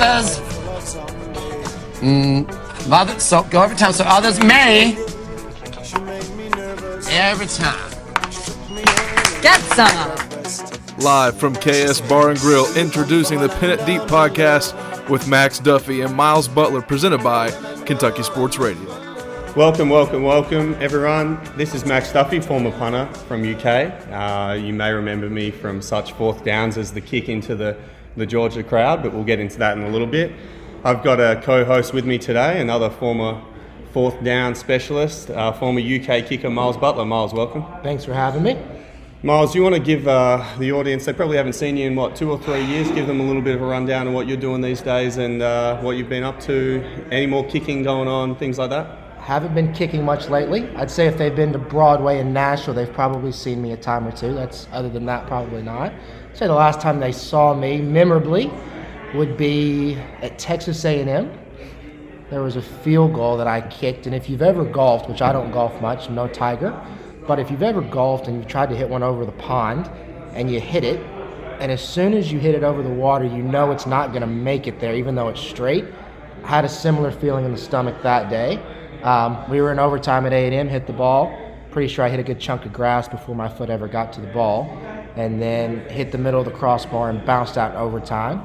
Others mm, others so go every time so others may every time. Get some. Live from KS Bar and Grill, introducing the Pin It Deep podcast with Max Duffy and Miles Butler, presented by Kentucky Sports Radio. Welcome, welcome, welcome, everyone. This is Max Duffy, former punter from UK. Uh, you may remember me from such fourth downs as the kick into the, the Georgia crowd, but we'll get into that in a little bit. I've got a co host with me today, another former fourth down specialist, uh, former UK kicker, Miles Butler. Miles, welcome. Thanks for having me. Miles, you want to give uh, the audience, they probably haven't seen you in what, two or three years, give them a little bit of a rundown of what you're doing these days and uh, what you've been up to, any more kicking going on, things like that? Haven't been kicking much lately. I'd say if they've been to Broadway in Nashville, they've probably seen me a time or two. That's other than that, probably not. Say the last time they saw me memorably would be at Texas A&M. There was a field goal that I kicked, and if you've ever golfed, which I don't golf much, no tiger, but if you've ever golfed and you've tried to hit one over the pond and you hit it, and as soon as you hit it over the water, you know it's not going to make it there, even though it's straight. I had a similar feeling in the stomach that day. Um, we were in overtime at A&M, hit the ball. Pretty sure I hit a good chunk of grass before my foot ever got to the ball, and then hit the middle of the crossbar and bounced out in overtime.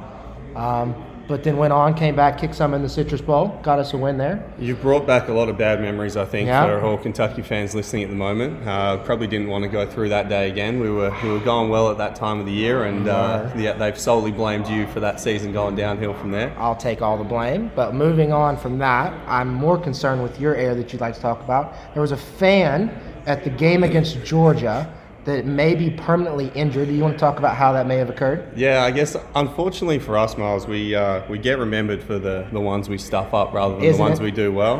Um, but then went on, came back, kicked some in the Citrus Bowl, got us a win there. You've brought back a lot of bad memories, I think, Yeah. for all Kentucky fans listening at the moment. Uh, probably didn't want to go through that day again. We were we were going well at that time of the year, and uh, yeah, they've solely blamed you for that season going downhill from there. I'll take all the blame. But moving on from that, I'm more concerned with your area that you'd like to talk about. There was a fan at the game against Georgia that may be permanently injured. Do you want to talk about how that may have occurred? Yeah, I guess unfortunately for us, Miles, we uh, we get remembered for the, the ones we stuff up rather than Isn't the ones it? we do well,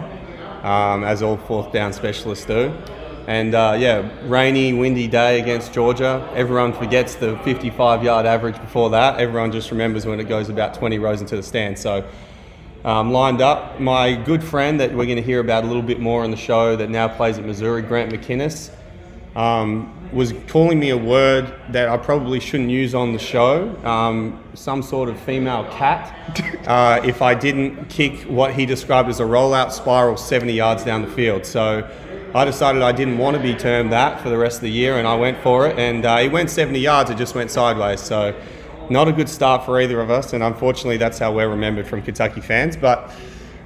um, as all fourth down specialists do. And uh, yeah, rainy, windy day against Georgia. Everyone forgets the 55 yard average before that. Everyone just remembers when it goes about 20 rows into the stand. So um, lined up. My good friend that we're going to hear about a little bit more on the show that now plays at Missouri, Grant McKinniss, um, was calling me a word that I probably shouldn't use on the show, um, some sort of female cat, uh, if I didn't kick what he described as a rollout spiral 70 yards down the field. So I decided I didn't want to be termed that for the rest of the year, and I went for it. And uh, he went 70 yards, it just went sideways. So not a good start for either of us, and unfortunately, that's how we're remembered from Kentucky fans. But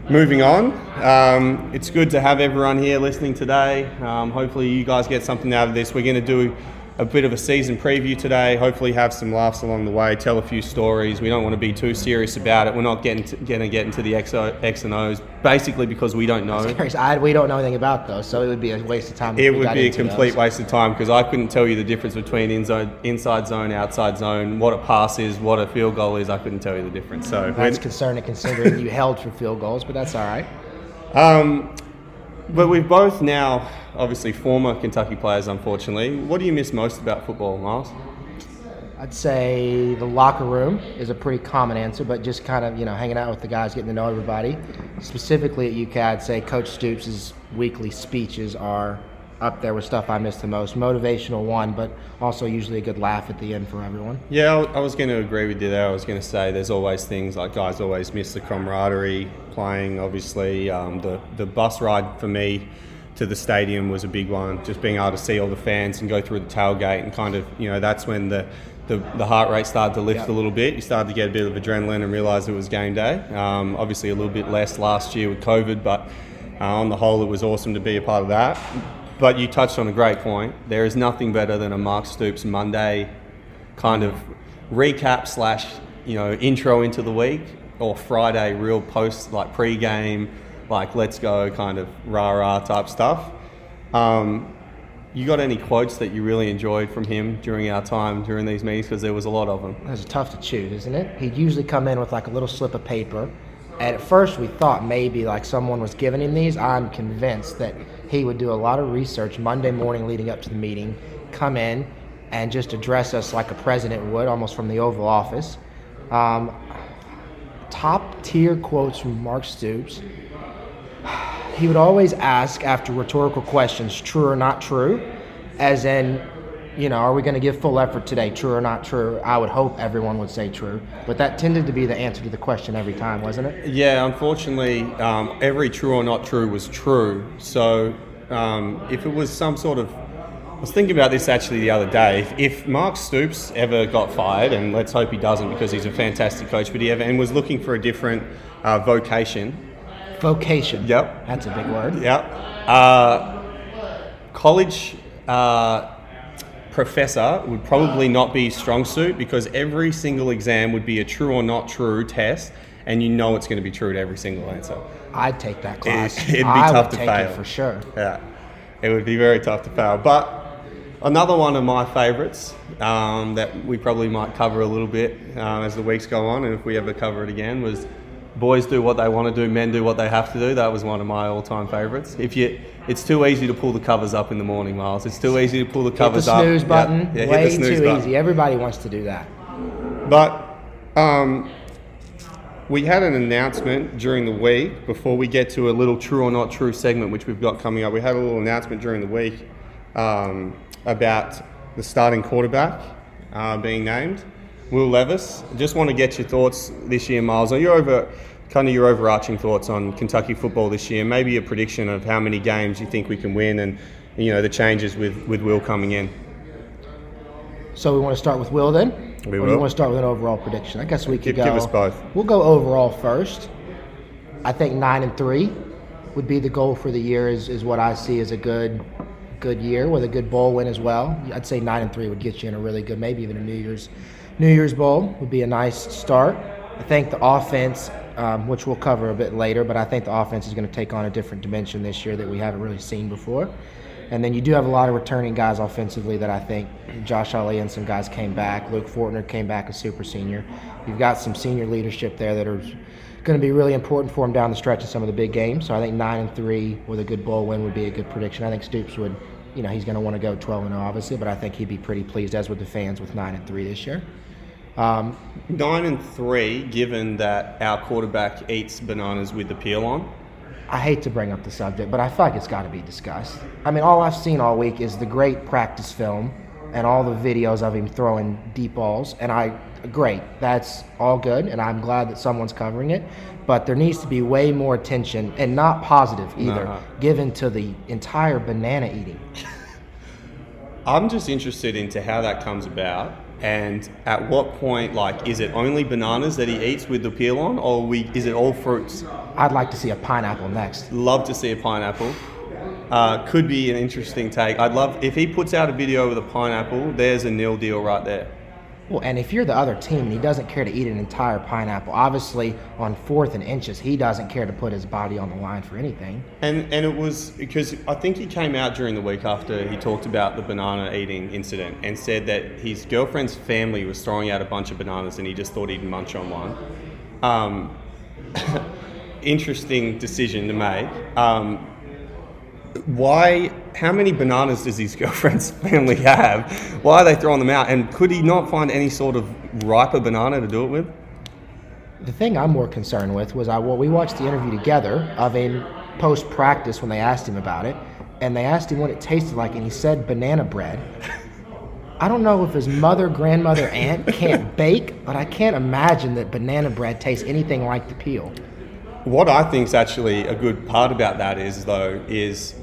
moving on, um, it's good to have everyone here listening today. Um, hopefully, you guys get something out of this. We're going to do a bit of a season preview today. Hopefully, have some laughs along the way. Tell a few stories. We don't want to be too serious about it. We're not getting to, going to get into the X, o, X and O's, basically because we don't know. I, we don't know anything about those, so it would be a waste of time. It would be a complete those. waste of time because I couldn't tell you the difference between in zone, inside zone, outside zone, what a pass is, what a field goal is. I couldn't tell you the difference. So That's concerning considering you held for field goals, but that's all right. Um, but we've both now, obviously, former Kentucky players, unfortunately. What do you miss most about football, Miles? I'd say the locker room is a pretty common answer, but just kind of you know hanging out with the guys, getting to know everybody. Specifically at UK, I'd say Coach Stoops' weekly speeches are up there with stuff I miss the most. Motivational one, but also usually a good laugh at the end for everyone. Yeah, I was going to agree with you there. I was going to say there's always things like guys always miss the camaraderie, playing, obviously. Um, the, the bus ride for me to the stadium was a big one. Just being able to see all the fans and go through the tailgate and kind of, you know, that's when the, the, the heart rate started to lift Yep. a little bit. You started to get a bit of adrenaline and realise it was game day. Um, obviously, a little bit less last year with COVID, but uh, on the whole, it was awesome to be a part of that. But you touched on a great point. There is nothing better than a Mark Stoops Monday kind of recap slash you know intro into the week, or Friday real post like pre-game, like let's go kind of rah rah type stuff. Um, you got any quotes that you really enjoyed from him during our time during these meetings? Because there was a lot of them. That's tough to choose, isn't it? He'd usually come in with like a little slip of paper. And at first, we thought maybe like someone was giving him these. I'm convinced that he would do a lot of research Monday morning leading up to the meeting, come in and just address us like a president would, almost from the Oval Office. Um, top tier quotes from Mark Stoops. He would always ask after rhetorical questions, true or not true, as in, you know, are we going to give full effort today, true or not true? I would hope everyone would say true, but that tended to be the answer to the question every time, wasn't it? Yeah, unfortunately, um, every true or not true was true. So um, if it was some sort of I was thinking about this actually the other day. If, if Mark Stoops ever got fired, and let's hope he doesn't because he's a fantastic coach, but he ever and was looking for a different uh, vocation. Vocation. Yep. That's a big word. Yep. Uh, college uh, professor would probably not be strong suit because every single exam would be a true or not true test, and you know it's going to be true to every single answer. I'd take that class. It'd be I tough would to take fail. it for sure. Yeah, it would be very tough to fail. But another one of my favourites um, that we probably might cover a little bit um, as the weeks go on, and if we ever cover it again, was boys do what they want to do, men do what they have to do. That was one of my all-time favourites. If you, it's too easy to pull the covers up in the morning, Miles. It's too easy to pull the Hit the covers up. snooze Yeah, button. yeah, hit Way the snooze too button. easy. Everybody wants to do that. But um, we had an announcement during the week before we get to a little true or not true segment, which we've got coming up. We had a little announcement during the week um, about the starting quarterback uh, being named, Will Levis. Just want to get your thoughts this year, Miles. Are you over? Kind of your overarching thoughts on Kentucky football this year, maybe a prediction of how many games you think we can win, and you know the changes with, with Will coming in. So we want to start with Will then? We or do will. you want to start with an overall prediction? I guess we could Give- go. give us both. We'll go overall first. I think nine and three would be the goal for the year. Is, is what I see as a good, good year with a good bowl win as well. I'd say nine and three would get you in a really good, maybe even a New Year's, New Year's bowl would be a nice start. I think the offense, um, which we'll cover a bit later, but I think the offense is going to take on a different dimension this year that we haven't really seen before. And then you do have a lot of returning guys offensively that I think Josh Ali and some guys came back. Luke Fortner came back as super senior. You've got some senior leadership there that are going to be really important for him down the stretch in some of the big games. So I think nine and three with a good bowl win would be a good prediction. I think Stoops would, you know, he's going to want to go 12 and 0 obviously, but I think he'd be pretty pleased as with the fans with nine and three this year. Um, Nine and three, given that our quarterback eats bananas with the peel on. I hate to bring up the subject, but I feel like it's got to be discussed. I mean, all I've seen all week is the great practice film and all the videos of him throwing deep balls, and I great. That's all good, and I'm glad that someone's covering it. But there needs to be way more attention, and not positive either, Nuh-uh. given to the entire banana eating. I'm just interested into how that comes about and at what point, like, is it only bananas that he eats with the peel on, or we is it all fruits? I'd like to see a pineapple next. Love to see a pineapple. Uh, could be an interesting take. I'd love if he puts out a video with a pineapple. There's a NIL deal right there. Well, and if you're the other team and he doesn't care to eat an entire pineapple, obviously on fourth and inches, he doesn't care to put his body on the line for anything. And and it was because I think he came out during the week after he talked about the banana eating incident and said that his girlfriend's family was throwing out a bunch of bananas and he just thought he'd munch on one. Um, interesting decision to make. Um, why? How many bananas does his girlfriend's family have? Why are they throwing them out? And could he not find any sort of riper banana to do it with? The thing I'm more concerned with was I well, we watched the interview together of him post practice when they asked him about it, and they asked him what it tasted like, and he said banana bread. I don't know if his mother, grandmother, aunt can't bake, but I can't imagine that banana bread tastes anything like the peel. What I think is actually a good part about that is, though, is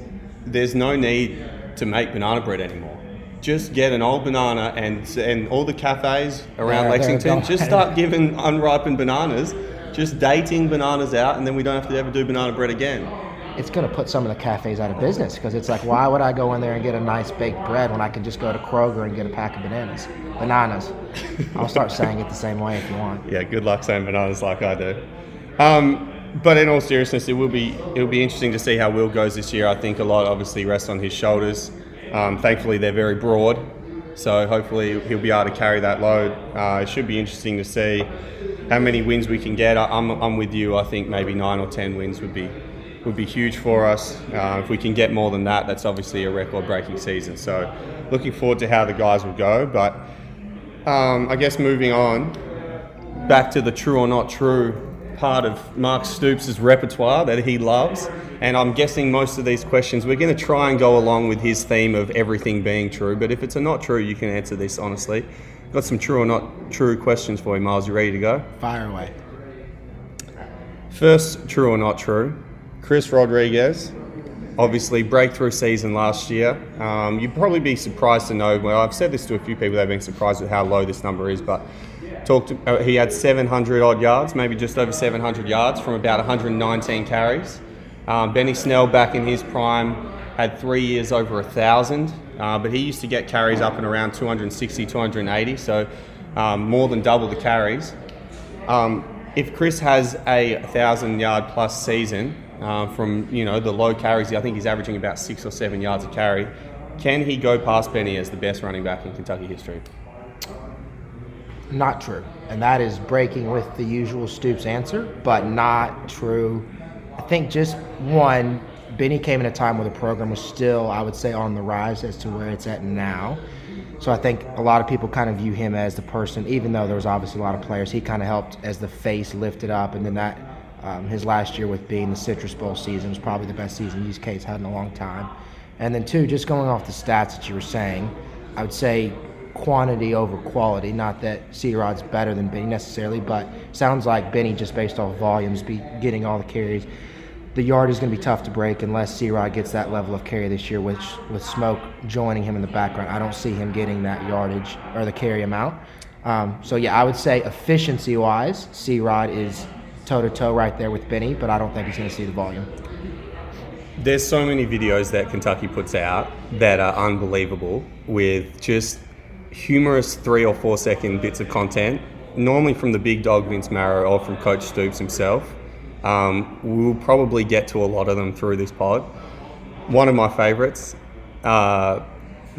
there's no need to make banana bread anymore. Just get an old banana and and all the cafes around they're Lexington just start giving unripened bananas, just dating bananas out, and then we don't have to ever do banana bread again. it's going to put some of the cafes out of business because it's like, why would I go in there and get a nice baked bread when I can just go to Kroger and get a pack of bananas? Bananas. I'll start saying it the same way if you want. Yeah, good luck saying bananas like I do. Um, but in all seriousness, it will be it will be interesting to see how Will goes this year. I think a lot obviously rests on his shoulders. Um, thankfully, they're very broad, so hopefully he'll be able to carry that load. Uh, it should be interesting to see how many wins we can get. I, I'm, I'm with you. I think maybe nine or ten wins would be would be huge for us. Uh, if we can get more than that, that's obviously a record-breaking season. So, looking forward to how the guys will go. But um, I guess moving on back to the true or not true part of Mark Stoops' repertoire that he loves. And I'm guessing most of these questions, we're going to try and go along with his theme of everything being true. But if it's a not true, you can answer this honestly. Got some true or not true questions for you, Miles. You ready to go? Fire away. First, true or not true. Chris Rodriguez, obviously breakthrough season last year. Um, you'd probably be surprised to know. Well, I've said this to a few people. They've been surprised at how low this number is, but talked. Uh, he had 700 odd yards, maybe just over 700 yards from about 119 carries. Um, Benny Snell, back in his prime, had three years over a thousand, uh, but he used to get carries up and around 260, 280, so um, more than double the carries. Um, if Chris has a thousand yard plus season uh, from you know the low carries, I think he's averaging about six or seven yards a carry. Can he go past Benny as the best running back in Kentucky history? Not true. And that is breaking with the usual Stoops answer, but not true. I think just one, Benny came in a time where the program was still, I would say, on the rise as to where it's at now. So I think a lot of people kind of view him as the person, even though there was obviously a lot of players, he kind of helped as the face lifted up. And then that, um, his last year with being the Citrus Bowl season was probably the best season East K's had in a long time. And then two, just going off the stats that you were saying, I would say quantity over quality. Not that C Rod's better than Benny necessarily, but sounds like Benny just based off volumes be getting all the carries. The yard is going to be tough to break unless C Rod gets that level of carry this year, which with Smoke joining him in the background, I don't see him getting that yardage or the carry amount. Um, so yeah, I would say efficiency wise, C Rod is toe to toe right there with Benny, but I don't think he's going to see the volume. There's so many videos that Kentucky puts out that are unbelievable with just humorous three or four second bits of content, normally from the big dog Vince Marrow or from Coach Stoops himself. Um, we'll probably get to a lot of them through this pod. One of my favourites, uh,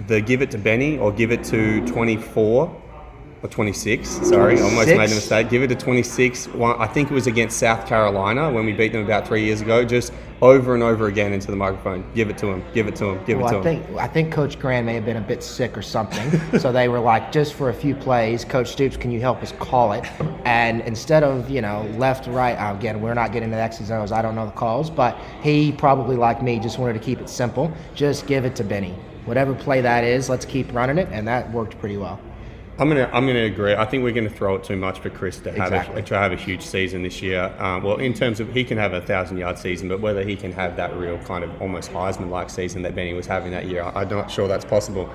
the Give It to Benny or Give It to 24 or 26. Sorry, I almost made a mistake. Give it to 26. One, I think it was against South Carolina when we beat them about three years ago. Just over and over again into the microphone. Give it to him. Give it to him. Give well, it to I him. Think, I think Coach Gran may have been a bit sick or something. so they were like, just for a few plays, Coach Stoops, can you help us call it? And instead of, you know, left, right, uh, again, we're not getting the X's and O's. I don't know the calls, but he probably, like me, just wanted to keep it simple. Just give it to Benny. Whatever play that is, let's keep running it. And that worked pretty well. I'm gonna I'm gonna agree. I think we're gonna throw it too much for Chris to have exactly. a, to have a huge season this year. Um, well, in terms of he can have a thousand yard season, but whether he can have that real kind of almost Heisman like season that Benny was having that year, I'm not sure that's possible.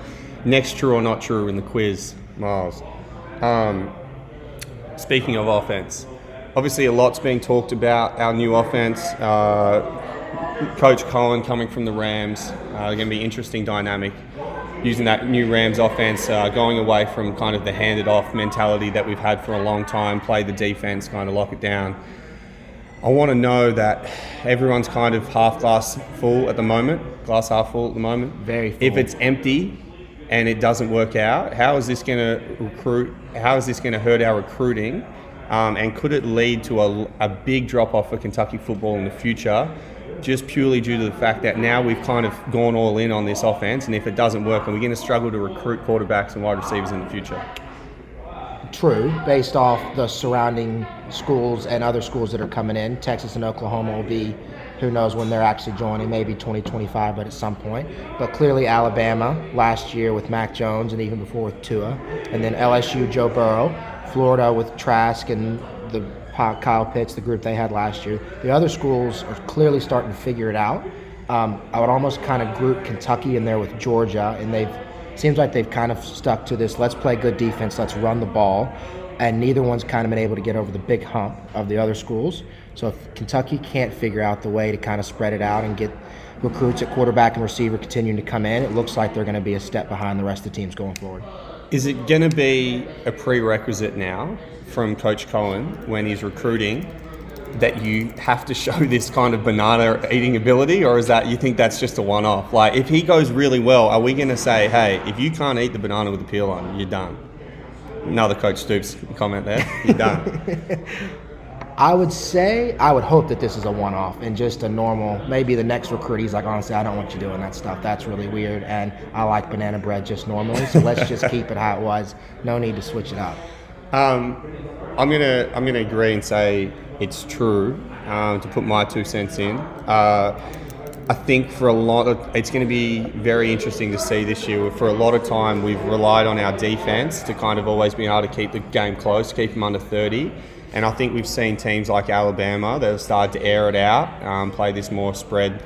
Next, true or not true in the quiz, Miles. Um, speaking of offense, obviously a lot's being talked about our new offense. Uh, Coach Coen coming from the Rams, uh, going to be interesting dynamic using that new Rams offense, uh, going away from kind of the handed off mentality that we've had for a long time, play the defense, kind of lock it down. I want to know that everyone's kind of half glass full at the moment, glass half full at the moment. Very full. If it's empty and it doesn't work out, how is this going to recruit? How is this going to hurt our recruiting? Um, and could it lead to a, a big drop off for Kentucky football in the future just purely due to the fact that now we've kind of gone all in on this offense, and if it doesn't work, are we're going to struggle to recruit quarterbacks and wide receivers in the future? True, based off the surrounding schools and other schools that are coming in. Texas and Oklahoma will be, who knows when they're actually joining, maybe 2025, but at some point. But clearly, Alabama last year with Mac Jones and even before with Tua. And then LSU, Joe Burrow. Florida with Trask and the Kyle Pitts, the group they had last year. The other schools are clearly starting to figure it out. Um, I would almost kind of group Kentucky in there with Georgia, and they've seems like they've kind of stuck to this. Let's play good defense. Let's run the ball. and neither one's kind of been able to get over the big hump of the other schools. So if Kentucky can't figure out the way to kind of spread it out and get recruits at quarterback and receiver continuing to come in, it looks like they're going to be a step behind the rest of the teams going forward. Is it going to be a prerequisite now from Coach Coen when he's recruiting that you have to show this kind of banana eating ability, or is that you think that's just a one off? Like, if he goes really well, are we going to say, hey, if you can't eat the banana with the peel on, you're done? Another Coach Stoops comment there, you're done. I would say, I would hope that this is a one off and just a normal, maybe the next recruit, he's like, honestly, I don't want you doing that stuff. That's really weird. And I like banana bread just normally. So let's just keep it how it was. No need to switch it up. Um, I'm gonna I'm gonna agree and say it's true. Um, to put my two cents in, uh, I think for a lot of it's going to be very interesting to see this year. For a lot of time, we've relied on our defense to kind of always be able to keep the game close, keep them under 30. And I think we've seen teams like Alabama that have started to air it out, um, play this more spread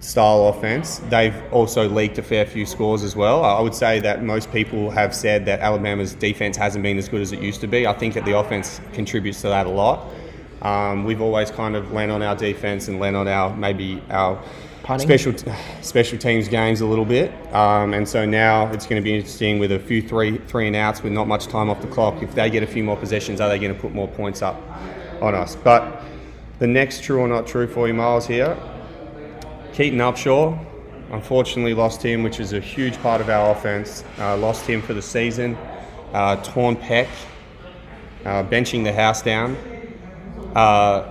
style offense. They've also leaked a fair few scores as well. I would say that most people have said that Alabama's defense hasn't been as good as it used to be. I think that the offense contributes to that a lot. Um, we've always kind of lent on our defense and lent on our maybe our Punting? special special teams games a little bit. Um, and so now it's going to be interesting with a few three three and outs with not much time off the clock. If they get a few more possessions, are they going to put more points up on us? But the next true or not true for you, Miles here. Keaton Upshaw, unfortunately lost him, which is a huge part of our offense. Uh, lost him for the season. Uh, torn pec, uh, benching the house down. Uh,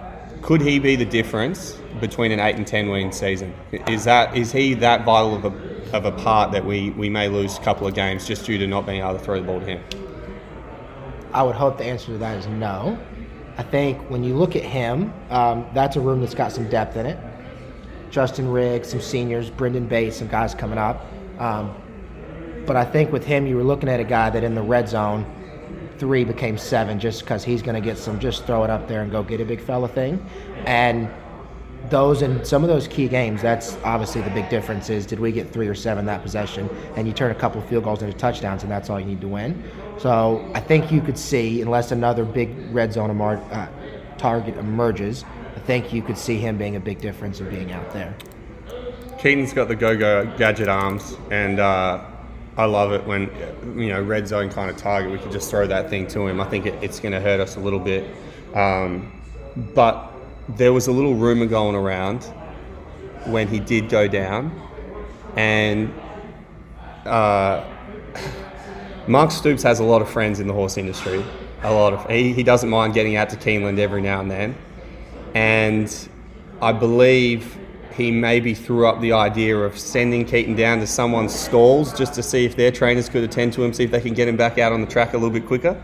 could he be the difference between an eight and ten win season? Is that is he that vital of a, of a part that we, we may lose a couple of games just due to not being able to throw the ball to him? I would hope the answer to that is no. I think when you look at him, um, that's a room that's got some depth in it. Justin Riggs, some seniors, Brenden Bates, some guys coming up. Um, but I think with him, you were looking at a guy that in the red zone, three became seven just because he's going to get some just throw it up there and go get a big fella thing. And those in some of those key games, that's obviously the big difference is did we get three or seven that possession and you turn a couple field goals into touchdowns and that's all you need to win. So I think you could see, unless another big red zone uh, target emerges, think you could see him being a big difference of being out there. Keaton's got the go-go gadget arms, and uh, I love it when you know red zone kind of target. We could just throw that thing to him. I think it, it's going to hurt us a little bit, um, but there was a little rumor going around when he did go down, and uh, Mark Stoops has a lot of friends in the horse industry. A lot of he, he doesn't mind getting out to Keeneland every now and then, and I believe he maybe threw up the idea of sending Keaton down to someone's stalls just to see if their trainers could attend to him, see if they can get him back out on the track a little bit quicker.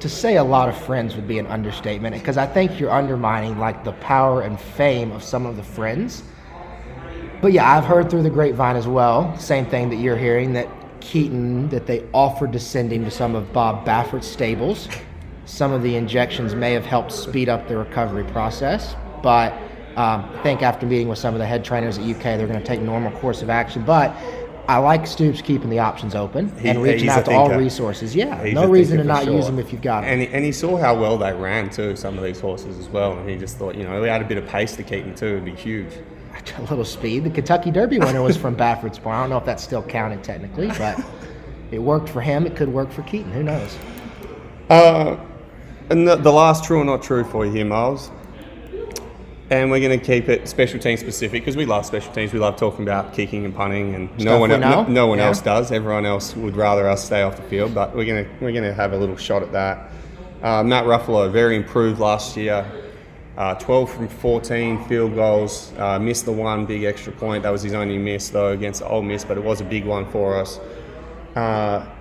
to say a lot of friends would be an understatement because I think you're undermining like the power and fame of some of the friends. But yeah, I've heard through the grapevine as well, same thing that you're hearing that Keaton that they offered to send him to some of Bob Baffert's stables. Some of the injections may have helped speed up the recovery process, but um, I think after meeting with some of the head trainers at UK, they're going to take normal course of action. But I like Stoops keeping the options open He- and reaching out to all resources. Yeah, He's no reason to not sure. use them if you've got them. And he, and he saw how well they ran too, some of these horses as well. And he just thought, you know, we had a bit of pace to keep Keaton too, it'd be huge. a little speed. The Kentucky Derby winner was from Baffert's Barn. I don't know if that's still counted technically, but it worked for him. It could work for Keaton. Who knows? Uh, and the, the last true or not true for you here, Miles. And we're going to keep it special team specific because we love special teams. We love talking about kicking and punting, and no one no, no one Yeah. else does. Everyone else would rather us stay off the field, but we're going to we're going to have a little shot at that. Uh, Matt Ruffolo very improved last year. Uh, 12 from 14 field goals. Uh, missed the one big extra point. That was his only miss though against Ole Miss, but it was a big one for us.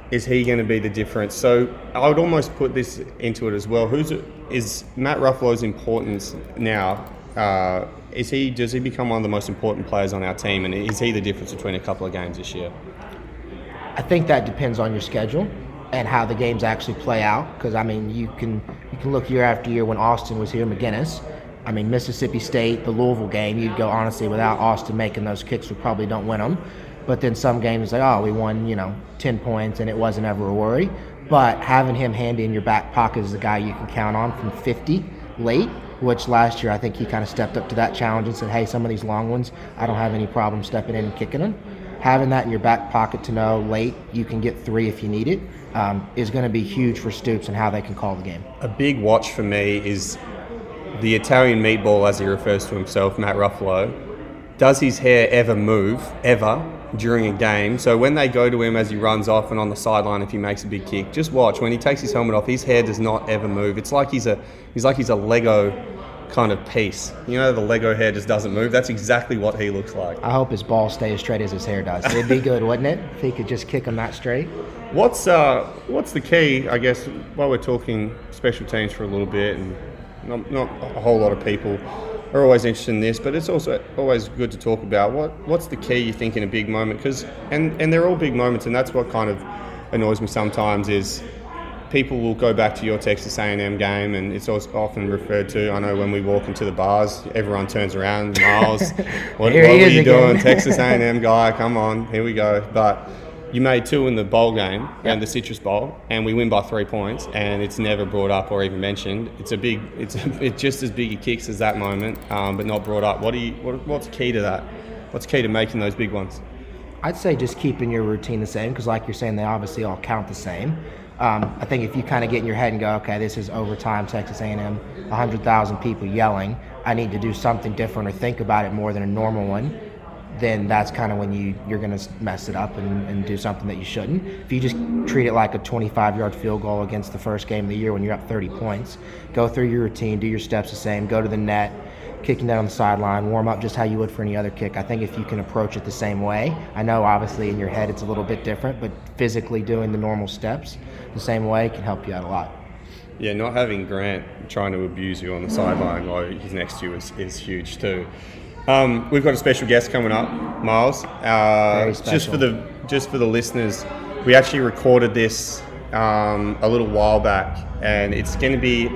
Is he going to be the difference? So I would almost put this into it as well. Who's is Matt Ruffolo's importance now? Uh, is he does he become one of the most important players on our team, and is he the difference between a couple of games this year? I think that depends on your schedule and how the games actually play out. Because I mean, you can you can look year after year when Austin was here, MacGinnis. I mean, Mississippi State, the Louisville game, you'd go honestly without Austin making those kicks, we probably don't win them. But then some games like, oh, we won, you know, ten points, and it wasn't ever a worry. But having him handy in your back pocket is a guy you can count on from 50 late, which last year I think he kind of stepped up to that challenge and said, hey, some of these long ones, I don't have any problem stepping in and kicking them. Having that in your back pocket to know late you can get three if you need it um, is going to be huge for Stoops and how they can call the game. A big watch for me is the Italian meatball, as he refers to himself, Matt Ruffolo. Does his hair ever move, ever, during a game? So when they go to him as he runs off and on the sideline, if he makes a big kick, just watch. When he takes his helmet off, his hair does not ever move. It's like he's a he's like he's a Lego kind of piece. You know, the Lego hair just doesn't move. That's exactly what he looks like. I hope his ball stays as straight as his hair does. It'd be good, wouldn't it, if he could just kick him that straight? What's uh what's the key? I guess while we're talking special teams for a little bit, and not, not a whole lot of people are always interested in this, but it's also always good to talk about what what's the key you think in a big moment because and and they're all big moments, and that's what kind of annoys me sometimes is people will go back to your Texas A&M game, and it's often referred to. I know when we walk into the bars, everyone turns around. Miles, what, what were you again. doing, Texas A&M guy? Come on, here we go. But you made two in the bowl game and the Citrus Bowl, and we win by three points, and it's never brought up or even mentioned. It's a big, it's it's just as big a kicks as that moment, um, but not brought up. What do you, what, what's key to that? What's key to making those big ones? I'd say just keeping your routine the same because, like you're saying, they obviously all count the same. Um, I think if you kind of get in your head and go, okay, this is overtime, Texas A&M, 100,000 people yelling, I need to do something different or think about it more than a normal one, then that's kind of when you, you're going to mess it up and, and do something that you shouldn't. If you just treat it like a 25-yard field goal against the first game of the year when you're up 30 points, go through your routine, do your steps the same, go to the net, kicking down on the sideline, warm up just how you would for any other kick. I think if you can approach it the same way, I know obviously in your head it's a little bit different, but physically doing the normal steps the same way can help you out a lot. Yeah, not having Grant trying to abuse you on the sideline while he's next to you is, is huge too. Um, we've got a special guest coming up, Miles. Uh, Just for the just for the listeners, we actually recorded this um, a little while back, and it's going to be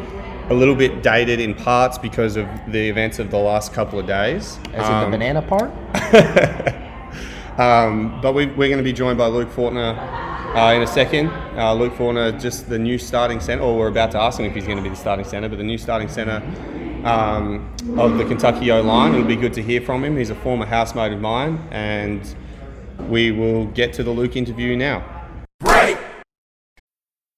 a little bit dated in parts because of the events of the last couple of days. As in the Um, banana part? um, but we, we're going to be joined by Luke Fortner uh, in a second. Uh, Luke Fortner, just the new starting centre, or we're about to ask him if he's going to be the starting centre, but the new starting centre um, of the Kentucky O line. It'll be good to hear from him. He's a former housemate of mine, and we will get to the Luke interview now.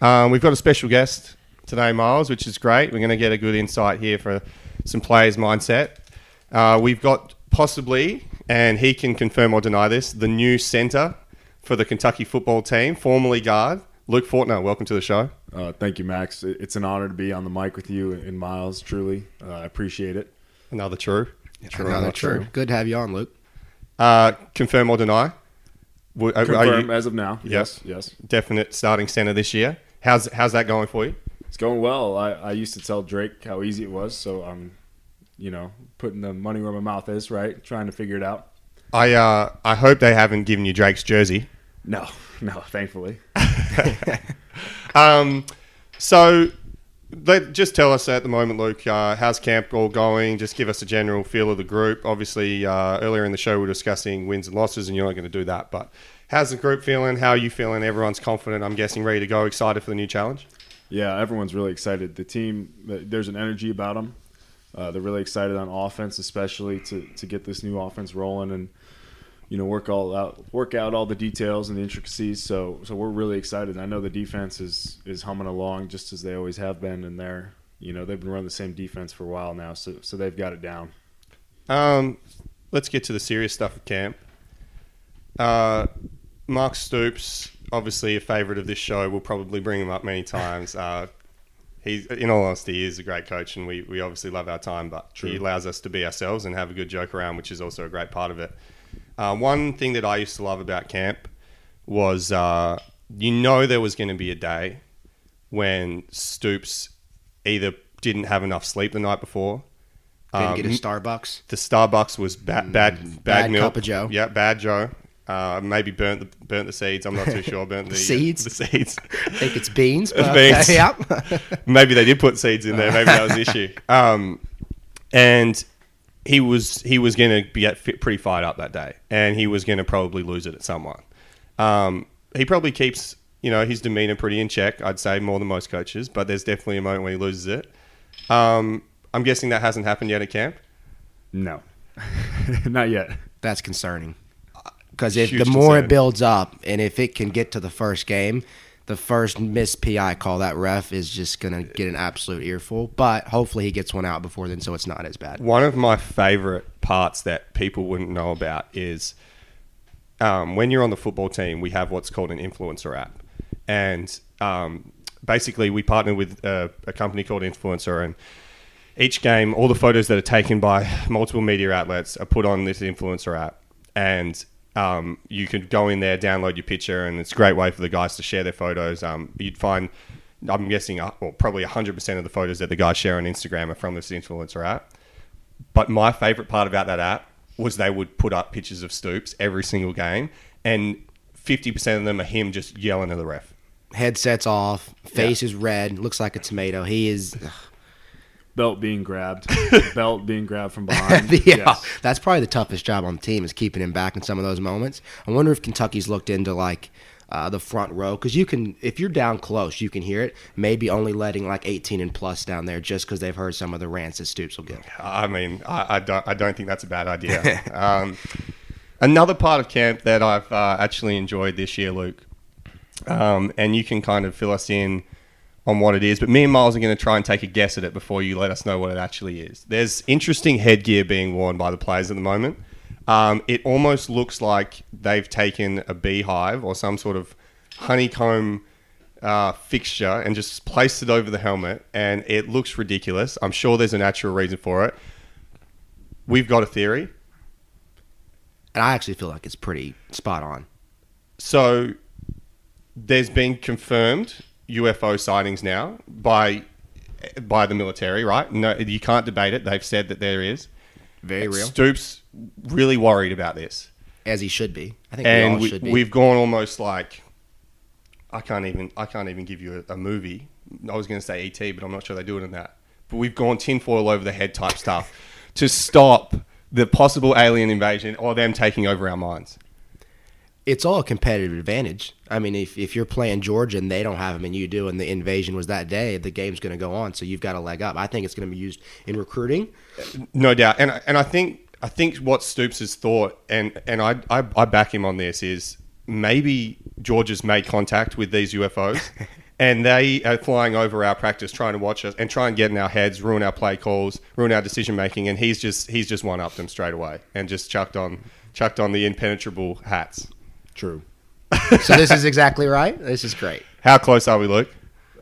Um, we've got a special guest today, Miles, which is great. We're going to get a good insight here for some players' mindset. Uh, we've got possibly, and he can confirm or deny this, the new centre for the Kentucky football team, formerly guard, Luke Fortner. Welcome to the show. Uh, thank you, Max. It's an honor to be on the mic with you and Miles. Truly, uh, I appreciate it. Another true. True. Another true. Good to have you on, Luke. Uh, confirm or deny? W- are- are Confirm you as of now. Yes. Yes, yes. definite starting centre this year? How's how's that going for you? It's going well. I, I used to tell Drake how easy it was, so I'm, you know, putting the money where my mouth is, right? Trying to figure it out. I uh, I hope they haven't given you Drake's jersey. No, no, thankfully. Um, so, let, just tell us at the moment, Luke, uh, how's camp all going? Just give us a general feel of the group. Obviously, uh, earlier in the show, we were discussing wins and losses, and you're not going to do that. But how's the group feeling? How are you feeling? Everyone's confident, I'm guessing, ready to go, excited for the new challenge? Yeah, everyone's really excited. The team, there's an energy about them. Uh, they're really excited on offense, especially to, to get this new offense rolling and you know work all out, work out all the details and the intricacies. So so we're really excited. I know the defense is is humming along just as they always have been, and they're you know they've been running the same defense for a while now, so so they've got it down. Um, let's get to the serious stuff of camp. Uh, Mark Stoops, obviously a favourite of this show. We'll probably bring him up many times. Uh, he's, in all honesty, he is a great coach, and we, we obviously love our time. But he allows us to be ourselves and have a good joke around, which is also a great part of it. Uh, one thing that I used to love about camp was uh, you know there was going to be a day when Stoops either didn't have enough sleep the night before. Didn't um, get a Starbucks. The Starbucks was ba- bad, bad, bad milk. cup of Joe. Yeah, bad Joe. Uh, maybe burnt the burnt the seeds. I'm not too sure. Burnt the, uh, seeds? the seeds. I think it's beans. But beans. okay, yep. maybe they did put seeds in there. Maybe that was the issue. Um, and he was he was going to get fit, pretty fired up that day, and he was going to probably lose it at someone. Um, he probably keeps you know his demeanor pretty in check. I'd say more than most coaches, but there's definitely a moment when he loses it. Um, I'm guessing that hasn't happened yet at camp. No, not yet. That's concerning. Because if Huge the more concern. it builds up, and if it can get to the first game, the first missed PI call that ref is just gonna get an absolute earful. But hopefully he gets one out before then, so it's not as bad. One of my favorite parts that people wouldn't know about is um, when you're on the football team, we have what's called an influencer app, and um, basically we partner with a, a company called Influencer, and each game, all the photos that are taken by multiple media outlets are put on this influencer app, and um, you can go in there, download your picture, and it's a great way for the guys to share their photos. Um, you'd find, I'm guessing, uh, well, probably 100% of the photos that the guys share on Instagram are from this influencer app. But my favorite part about that app was they would put up pictures of Stoops every single game, and 50% of them are him just yelling at the ref. Headsets off, face is red, looks like a tomato. He is. Belt being grabbed, belt being grabbed from behind. yeah, Yes. that's probably the toughest job on the team is keeping him back in some of those moments. I wonder if Kentucky's looked into like uh, the front row because you can, if you're down close, you can hear it. Maybe only letting like 18 and plus down there just because they've heard some of the rants that Stoops will get. I mean, I, I don't, I don't think that's a bad idea. um, another part of camp that I've uh, actually enjoyed this year, Luke, um, and you can kind of fill us in on what it is, but me and Miles are going to try and take a guess at it before you let us know what it actually is. There's interesting headgear being worn by the players at the moment. Um, it almost looks like they've taken a beehive or some sort of honeycomb uh, fixture and just placed it over the helmet, and it looks ridiculous. I'm sure there's a natural reason for it. We've got a theory. And I actually feel like it's pretty spot on. So there's been confirmed UFO sightings now by by the military, right? No, you can't debate it. They've said that there is. Very real. Stoops really worried about this, As he should be. I think we and we, should be. we've gone almost like I can't even I can't even give you a, a movie. I was going to say ET, but I'm not sure they do it in that. But we've gone tinfoil over the head type stuff to stop the possible alien invasion or them taking over our minds. It's all a competitive advantage. I mean, if, if you're playing Georgia and they don't have them and you do, and the invasion was that day, the game's going to go on. So you've got a leg up. I think it's going to be used in recruiting. No doubt, and and I think I think what Stoops has thought, and and I I, I back him on this is maybe Georgia's made contact with these UFOs, and they are flying over our practice, trying to watch us and try and get in our heads, ruin our play calls, ruin our decision making, and he's just he's just one up them straight away and just chucked on chucked on the impenetrable hats. True. So this is exactly right. This is great. How close are we, Luke?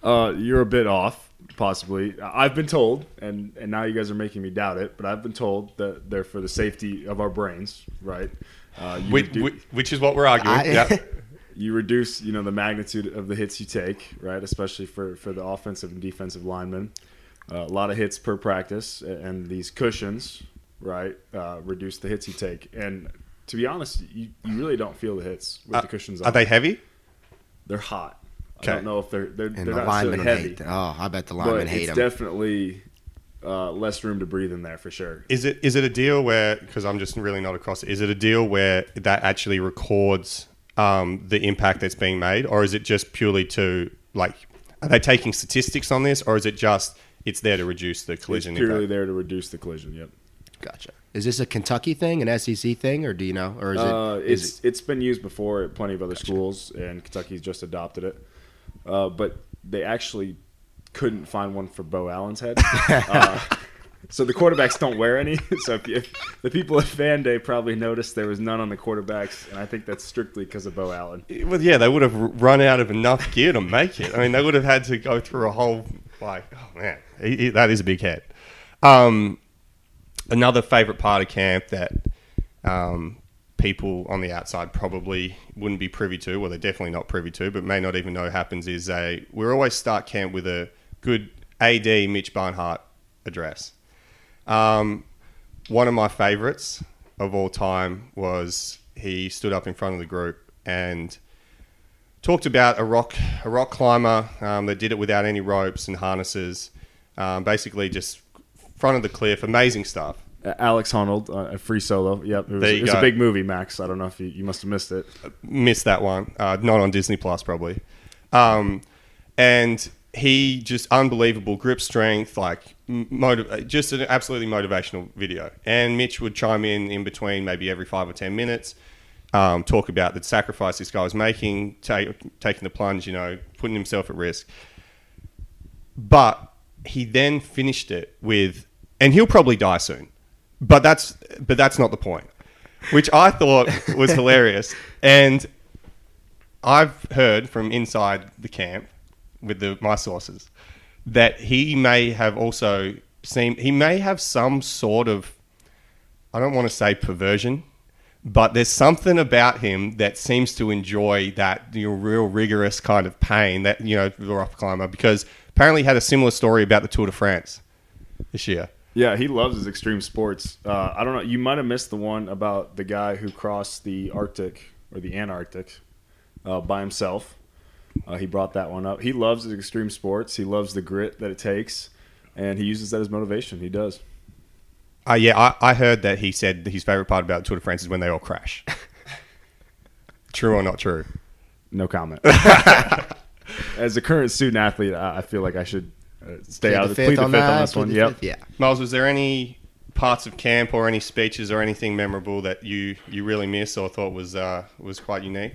Uh, you're a bit off, possibly. I've been told, and, and now you guys are making me doubt it, but I've been told that they're for the safety of our brains, right? Uh, you, Which, redu- which is what we're arguing. I- yeah. you reduce, you know, the magnitude of the hits you take, right? Especially for, for the offensive and defensive linemen. Uh, a lot of hits per practice, and these cushions, right, uh, reduce the hits you take. And to be honest, you, you really don't feel the hits with the cushions on. Are they heavy? They're hot. Okay. I don't know if they're they're, And they're the not linemen necessarily heavy. hate. Oh, I bet the but linemen hate it's him. definitely uh, less room to breathe in there for sure. Is it is it a deal where because I'm just really not across it? Is it a deal where that actually records um, the impact that's being made, or is it just purely to like? Are they taking statistics on this, or is it just it's there to reduce the It's collision purely impact? there to reduce the collision. Yep. Gotcha. Is this a Kentucky thing, an SEC thing, or do you know, or is it? Uh, is it's it's been used before at plenty of other schools, and Kentucky's just adopted it. Uh, but they actually couldn't find one for Beau Allen's head. uh, so the quarterbacks don't wear any. So if, if the people at Fan Day probably noticed there was none on the quarterbacks, and I think that's strictly because of Beau Allen. Well, yeah, they would have run out of enough gear to make it. I mean, they would have had to go through a whole like, oh man, he, he- that is a big head. Um, another favorite part of camp that um, people on the outside probably wouldn't be privy to, well, they're definitely not privy to, but may not even know happens is a we always start camp with a good AD Mitch Barnhart address. Um, one of my favourites of all time was he stood up in front of the group and talked about a rock a rock climber um, that did it without any ropes and harnesses, um, basically just front of the cliff, amazing stuff. Uh, Alex Honnold, uh, a free solo. Yep, it was, There you it was a big movie, Max. I don't know if you, you must have missed it. missed that one. Uh, not on Disney Plus, probably. Um, and he just unbelievable grip strength, like motiv- just an absolutely motivational video. And Mitch would chime in in between, maybe every five or ten minutes, um, talk about the sacrifice this guy was making, ta- taking the plunge, you know, putting himself at risk. But he then finished it with, and he'll probably die soon. But that's but that's not the point, which I thought was hilarious. And I've heard from inside the camp with the my sources that he may have also seen he may have some sort of I don't want to say perversion, but there's something about him that seems to enjoy that you know, real rigorous kind of pain that you know the rock climber because apparently he had a similar story about the Tour de France this year. Yeah, he loves his extreme sports. Uh, I don't know. You might have missed the one about the guy who crossed the Arctic or the Antarctic uh, by himself. Uh, he brought that one up. He loves his extreme sports. He loves the grit that it takes, and he uses that as motivation. He does. Uh, yeah, I, I heard that he said his favorite part about Tour de France is when they all crash. true or not true? No comment. As a current student athlete, I I feel like I should uh, stay Plead out the of fifth plead the on fifth on this one. Yep. fifth, yeah. Miles, was there any parts of camp or any speeches or anything memorable that you, you really missed or thought was uh, was quite unique?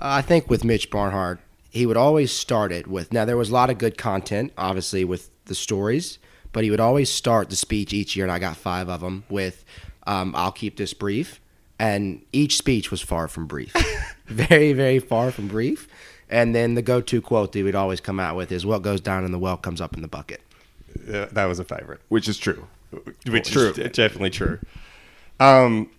I think with Mitch Barnhart, he would always start it with. Now there was a lot of good content, obviously with the stories, but he would always start the speech each year, and I got five of them with, um, "I'll keep this brief," and each speech was far from brief, very very far from brief. And then the go-to quote that we'd always come out with is, "What goes down in the well comes up in the bucket." Uh, that was a favorite. Which is true. Which True. is de- definitely true. Um,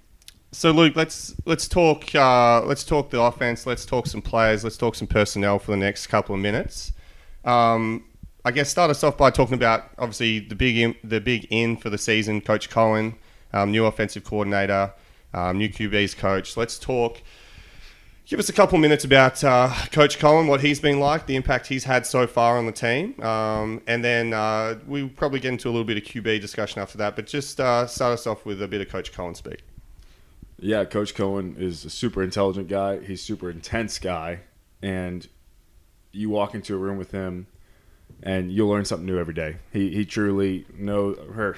so Luke, let's let's talk uh, let's talk the offense. Let's talk some players. Let's talk some personnel for the next couple of minutes. Um, I guess start us off by talking about obviously the big in, the big in for the season. Coach Coen, um, new offensive coordinator, um, new QB's coach. Let's talk. Give us a couple minutes about uh, Coach Coen, what he's been like, the impact he's had so far on the team, um, and then uh, we'll probably get into a little bit of QB discussion after that. But just uh, start us off with a bit of Coach Coen speak. Yeah, Coach Coen is a super intelligent guy. He's super intense guy, and you walk into a room with him, and you'll learn something new every day. He he truly know her.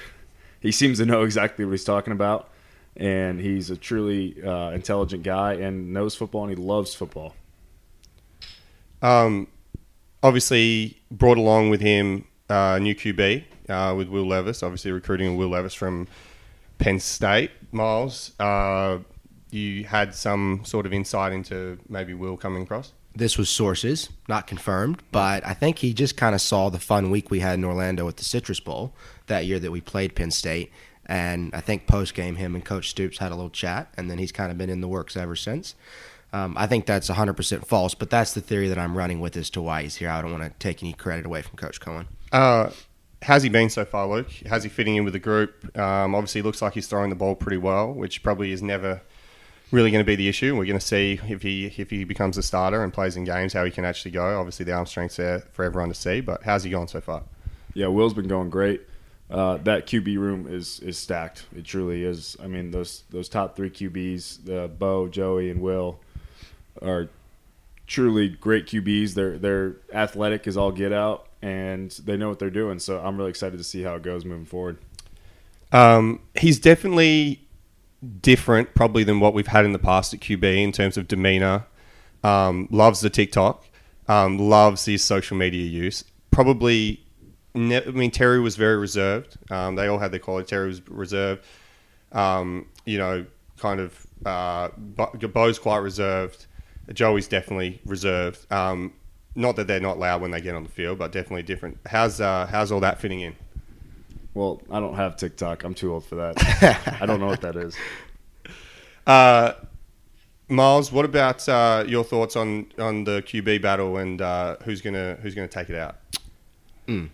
He seems to know exactly what he's talking about, and he's a truly uh, intelligent guy and knows football and he loves football. Um, obviously, brought along with him uh, new QB uh, with Will Levis. Obviously, recruiting Will Levis from Penn State. Miles, uh, you had some sort of insight into maybe Will coming across. This was sources, not confirmed, but I think he just kind of saw the fun week we had in Orlando with the Citrus Bowl that year that we played Penn State. And I think post game, him and Coach Stoops had a little chat, and then he's kind of been in the works ever since. Um, I think that's 100% false, but that's the theory that I'm running with as to why he's here. I don't want to take any credit away from Coach Coen. Uh, how's he been so far, Luke? How's he fitting in with the group? Um, obviously, looks like he's throwing the ball pretty well, which probably is never really going to be the issue. We're going to see if he if he becomes a starter and plays in games how he can actually go. Obviously, the arm strength's there for everyone to see, but how's he going so far? Yeah, Will's been going great. Uh, that QB room is is stacked. It truly is. I mean, those those top three QBs, uh, Beau, Joey, and Will, are truly great QBs. They're they're athletic as all get out, and they know what they're doing. So I'm really excited to see how it goes moving forward. Um, he's definitely different, probably than what we've had in the past at QB in terms of demeanor. Um, loves the TikTok, um, loves his social media use. Probably, ne- I mean, Terry was very reserved. Um, they all had their quality. Terry was reserved. Um, you know, kind of. Uh, Beau- Beau's quite reserved. Joey's definitely reserved. Um, not that they're not loud when they get on the field, but definitely different. How's uh, how's all that fitting in? Well, I don't have TikTok. I'm too old for that. I don't know what that is. Uh, Miles, what about uh, your thoughts on, on the QB battle and uh, who's gonna who's gonna take it out? Mm.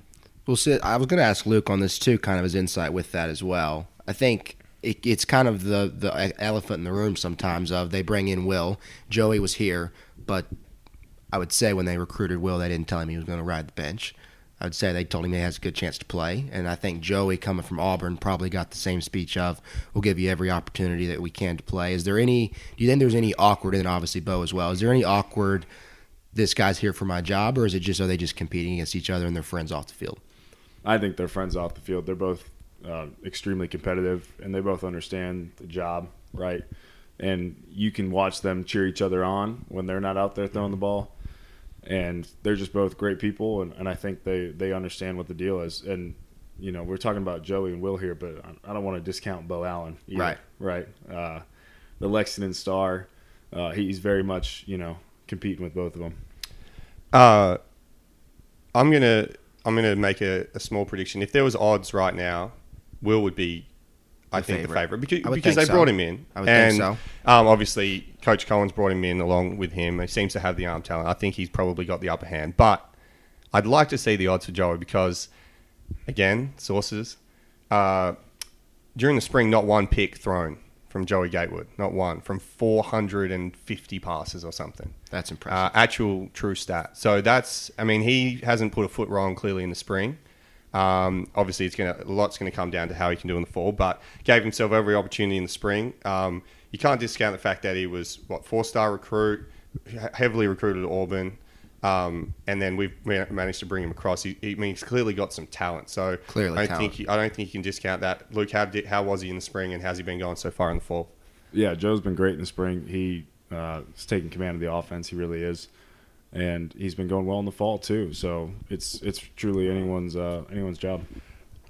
Well, Sid, I was going to ask Luke on this too, kind of his insight with that as well. I think it, it's kind of the the elephant in the room sometimes. Of they bring in Will, Joey was here, but I would say when they recruited Will, they didn't tell him he was going to ride the bench. I would say they told him he has a good chance to play, and I think Joey coming from Auburn probably got the same speech of "We'll give you every opportunity that we can to play." Is there any? Do you think there's any awkward, and obviously Beau as well? Is there any awkward? This guy's here for my job, or is it just are they just competing against each other and they're friends off the field? I think they're friends off the field. They're both uh, extremely competitive, and they both understand the job, right? And you can watch them cheer each other on when they're not out there throwing the ball. And they're just both great people, and, and I think they, they understand what the deal is. And, you know, we're talking about Joey and Will here, but I don't want to discount Beau Allen. Either, right. Right. Uh, the Lexington star, uh, he's very much, you know, competing with both of them. Uh, I'm going to I'm going to make a, a, small prediction. If there was odds right now, Will would be, I the think, favorite. the favorite because, because they so. brought him in. I would and, think so. Um, obviously, Coach Collins brought him in along with him. He seems to have the arm talent. I think he's probably got the upper hand. But I'd like to see the odds for Joey because, again, sources, uh, during the spring, not one pick thrown from Joey Gatewood, not one, from 450 passes or something. That's impressive. Uh, actual true stat. So that's, I mean, he hasn't put a foot wrong clearly in the spring. Um, obviously, it's gonna a lot's going to come down to how he can do in the fall, but gave himself every opportunity in the spring. Um, you can't discount the fact that he was what four star recruit, heavily recruited at Auburn. Um, and then we've managed to bring him across. He, he I mean, he's clearly got some talent. So clearly, I don't talent. think he, I don't think you can discount that. Luke, how did, how was he in the spring, and how's he been going so far in the fall? Yeah, Joe's been great in the spring. He uh, is taking command of the offense. He really is, and he's been going well in the fall too. So it's it's truly anyone's uh, anyone's job.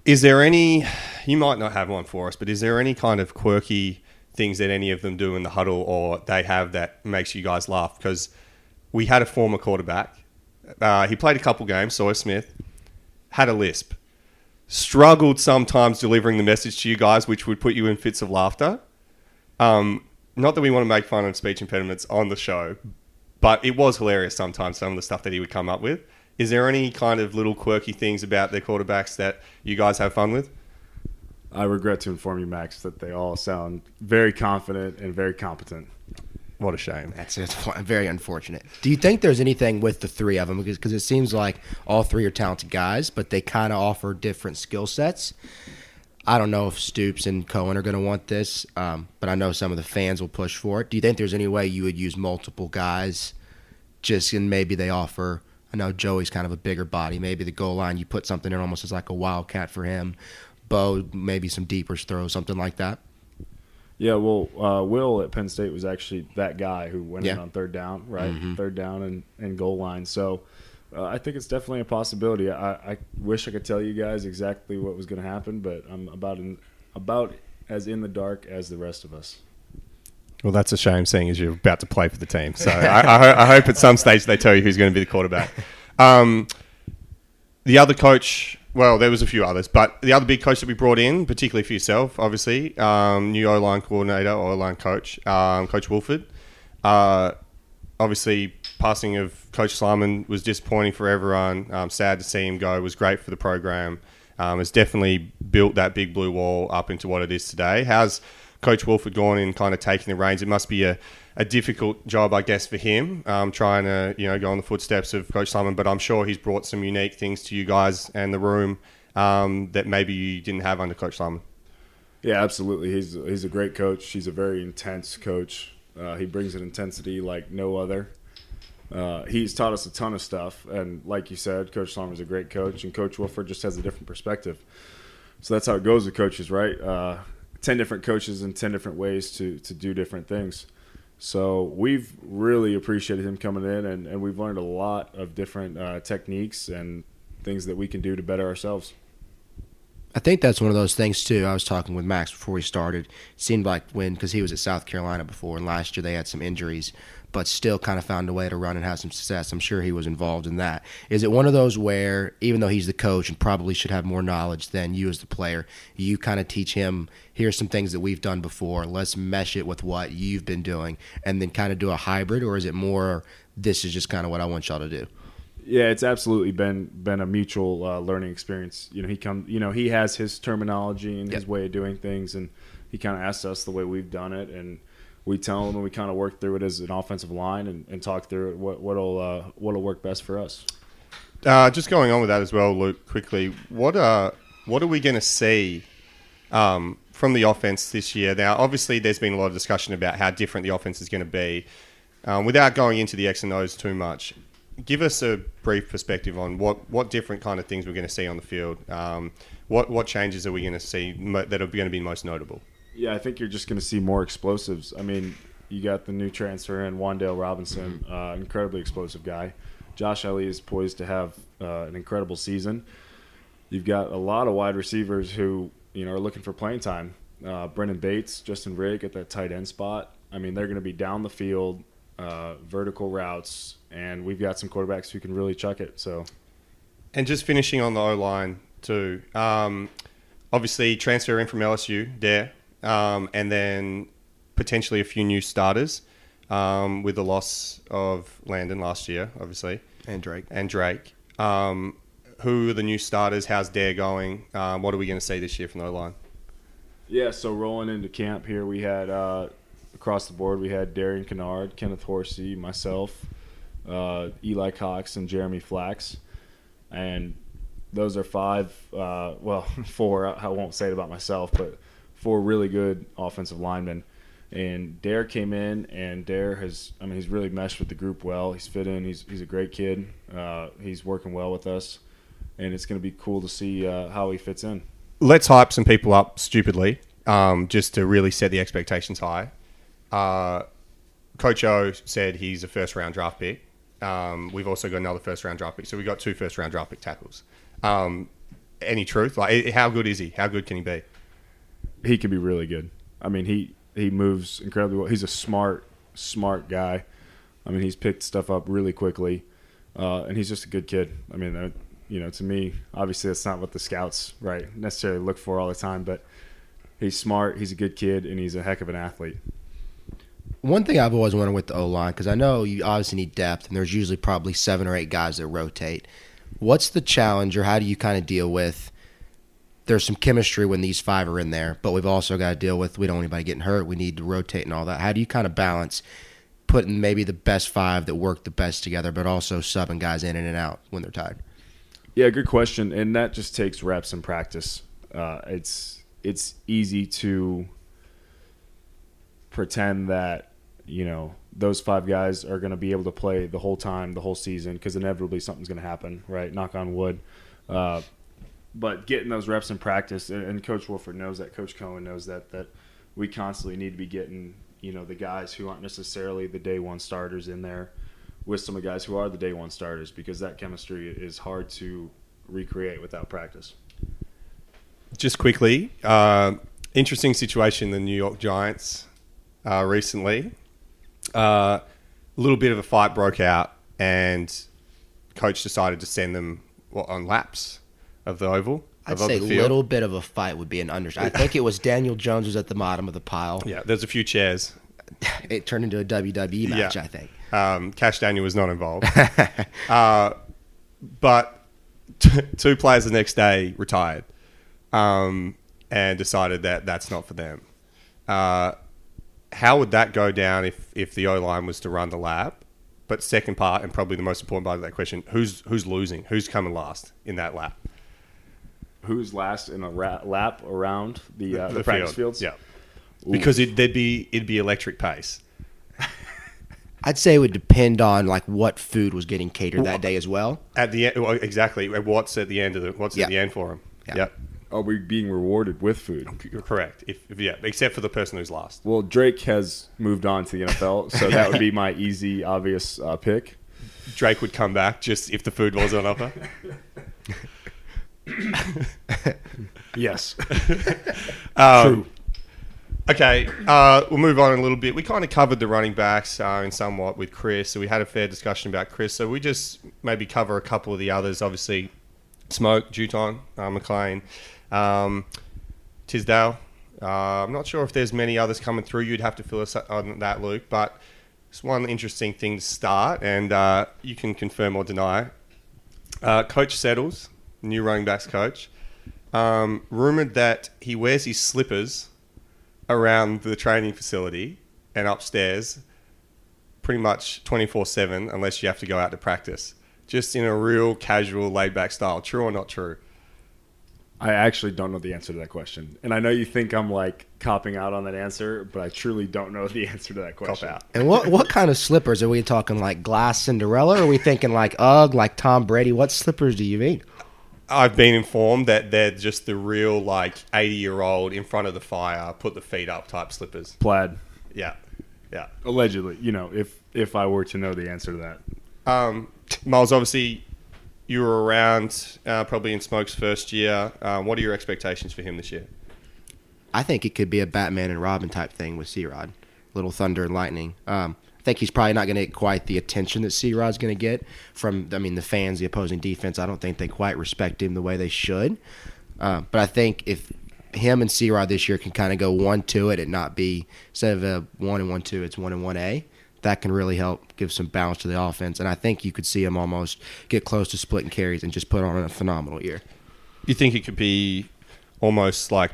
Is there any? You might not have one for us, but is there any kind of quirky things that any of them do in the huddle, or they have that makes you guys laugh? Because we had a former quarterback. Uh, he played a couple games, Sawyer Smith, had a lisp, struggled sometimes delivering the message to you guys, which would put you in fits of laughter. Um, not that we want to make fun of speech impediments on the show, but it was hilarious sometimes, some of the stuff that he would come up with. Is there any kind of little quirky things about their quarterbacks that you guys have fun with? I regret to inform you, Max, that they all sound very confident and very competent. What a shame. That's it's very unfortunate. Do you think there's anything with the three of them? Because cause it seems like all three are talented guys, but they kind of offer different skill sets. I don't know if Stoops and Coen are going to want this, um, but I know some of the fans will push for it. Do you think there's any way you would use multiple guys just and maybe they offer? I know Joey's kind of a bigger body. Maybe the goal line, you put something in almost as like a wildcat for him. Beau, maybe some deeper throws, something like that. Yeah, well, uh, Will at Penn State was actually that guy who went yeah. in on third down, right? Mm-hmm. Third down and, and goal line. So uh, I think it's definitely a possibility. I, I wish I could tell you guys exactly what was going to happen, but I'm about in, about as in the dark as the rest of us. Well, that's a shame, seeing as you're about to play for the team. So I, I, I, hope at some stage they tell you who's going to be the quarterback. Um, the other coach well, there was a few others, but the other big coach that we brought in, particularly for yourself, obviously, um, new O line coordinator O line coach, um, Coach Wolford. Uh, obviously, passing of Coach Schlarman was disappointing for everyone. Um, sad to see him go. It was great for the program. Um, it's definitely built that big blue wall up into what it is today. How's Coach Wolford gone in kind of taking the reins? It must be a a difficult job, I guess, for him, um, trying to you know go on the footsteps of Coach Schlarman. But I'm sure he's brought some unique things to you guys and the room um, that maybe you didn't have under Coach Schlarman. Yeah, absolutely. He's he's a great coach. He's a very intense coach. Uh, he brings an intensity like no other. Uh, he's taught us a ton of stuff, and like you said, Coach is a great coach, and Coach Wolford just has a different perspective. So that's how it goes with coaches, right? Uh, ten different coaches and ten different ways to to do different things. So we've really appreciated him coming in, and, and we've learned a lot of different uh, techniques and things that we can do to better ourselves. I think that's one of those things too. I was talking with Max before we started. It seemed like when because he was at South Carolina before, and last year they had some injuries, but still kind of found a way to run and have some success. I'm sure he was involved in that. Is it one of those where even though he's the coach and probably should have more knowledge than you as the player, you kind of teach him here's some things that we've done before. Let's mesh it with what you've been doing, and then kind of do a hybrid, or is it more this is just kind of what I want y'all to do? Yeah, it's absolutely been been a mutual uh, learning experience. You know, he come, you know, he has his terminology and his way of doing things, and he kind of asks us the way we've done it, and we tell them and we kind of work through it as an offensive line, and, and talk through it what what'll uh, what'll work best for us. Uh, just going on with that as well, Luke. Quickly, what are what are we going to see um, from the offense this year? Now, obviously, there's been a lot of discussion about how different the offense is going to be. Um, without going into the X and O's too much, give us a brief perspective on what, what different kind of things we're going to see on the field. Um, what what changes are we going to see that are going to be most notable? Yeah, I think you're just going to see more explosives. I mean, you got the new transfer in Wan'Dale Robinson, uh, incredibly explosive guy. Josh Ali is poised to have uh, an incredible season. You've got a lot of wide receivers who you know are looking for playing time. Uh, Brenden Bates, Justin Rigg at that tight end spot. I mean, they're going to be down the field, uh, vertical routes, and we've got some quarterbacks who can really chuck it. So, And just finishing on the O line too. Um, obviously, transfer in from LSU there, um, and then potentially a few new starters um, with the loss of Landon last year, obviously, and Drake. And Drake. Um, who are the new starters? How's Dare going? Um, what are we going to see this year from the line? Yeah, so rolling into camp here, we had uh, across the board, we had Darian Kinnard, Kenneth Horsley, myself, uh, Eli Cox, and Jeremy Flax. And those are five, uh, well, four, I won't say it about myself, but four really good offensive linemen. And Dare came in, and Dare has, I mean, he's really meshed with the group well. He's fit in. He's, he's a great kid. Uh, he's working well with us. And it's going to be cool to see uh, how he fits in. Let's hype some people up stupidly, um, just to really set the expectations high. Uh, Coach O said he's a first round draft pick. Um, we've also got another first round draft pick, so we've got two first round draft pick tackles. Um, any truth? Like, how good is he? How good can he be? He could be really good. I mean, he he moves incredibly well. He's a smart, smart guy. I mean, he's picked stuff up really quickly, uh, and he's just a good kid. I mean, uh, you know, to me, obviously that's not what the scouts right necessarily look for all the time, but he's smart. He's a good kid, and he's a heck of an athlete. One thing I've always wondered with the O line, because I know you obviously need depth, and there's usually probably seven or eight guys that rotate. What's the challenge, or how do you kind of deal with? There's some chemistry when these five are in there, but we've also got to deal with we don't want anybody getting hurt. We need to rotate and all that. How do you kind of balance putting maybe the best five that work the best together, but also subbing guys in and out when they're tired? Yeah, good question, and that just takes reps and practice. Uh, it's it's easy to pretend that you know those five guys are going to be able to play the whole time, the whole season, because inevitably something's going to happen, right? Knock on wood. Uh, but getting those reps in practice, and, and Coach Wolford knows that. Coach Coen knows that. That we constantly need to be getting you know the guys who aren't necessarily the day one starters in there with some of the guys who are the day one starters because that chemistry is hard to recreate without practice. Just quickly, uh, interesting situation the New York Giants uh, recently. Uh, a little bit of a fight broke out, and coach decided to send them what, on laps of the oval. I'd say field. little bit of a fight would be an understatement. I think it was Daniel Jones was at the bottom of the pile. Yeah, there's a few chairs. It turned into a WWE match, Yeah. I think. Um, Kash Daniel was not involved. uh, but t- two players the next day retired um, and decided that that's not for them. Uh, how would that go down if, if the O line was to run the lap? But second part, and probably the most important part of that question, who's who's losing? Who's coming last in that lap? Who's last in a ra- lap around the uh, the, practice field. fields? Yeah, because it, there'd be it'd be electric pace. I'd say it would depend on like what food was getting catered that day as well. At the end, well, exactly. What's at the end of the what's Yeah. at the end for him? Yeah. Yep. Are we being rewarded with food? You're correct. If, if yeah, except for the person who's last. Well, Drake has moved on to the NFL, so that would be my easy, obvious uh, pick. Drake would come back just if the food was on offer. Yes. Um, True. Okay, uh, we'll move on a little bit. We kind of covered the running backs uh, in somewhat with Chris, so we had a fair discussion about Chris. So we just maybe cover a couple of the others. Obviously, Smoke, JuTahn, uh, McClain, um, Tisdale. Uh, I'm not sure if there's many others coming through. You'd have to fill us on that, Luke. But it's one interesting thing to start, and uh, you can confirm or deny. Uh, coach Settles, new running backs coach, um, rumored that he wears his slippers around the training facility and upstairs pretty much 24 7 unless you have to go out to practice. Just in a real casual, laid back style. True or not true? I actually don't know the answer to that question. And I know you think I'm like copping out on that answer, but I truly don't know the answer to that question. out. And what what kind of slippers are we talking? Like glass Cinderella? Or are we thinking like UGG, like Tom Brady? What slippers do you mean? I've been informed that they're just the real, like, 80 year old in front of the fire, put the feet up type slippers. Plaid. Yeah. Yeah. Allegedly, you know, if if I were to know the answer to that. Um, Miles, obviously, you were around uh, probably in Smoke's first year. Um, what are your expectations for him this year? I think it could be a Batman and Robin type thing with C Rod, little thunder and lightning. Um, I think he's probably not going to get quite the attention that C Rod's going to get from, I mean, the fans, the opposing defense. I don't think they quite respect him the way they should. Uh, but I think if him and C Rod this year can kind of go one to it and not be instead of a one and one two, it's one and one A. That can really help give some balance to the offense, and I think you could see him almost get close to splitting carries and just put on a phenomenal year. You think it could be almost like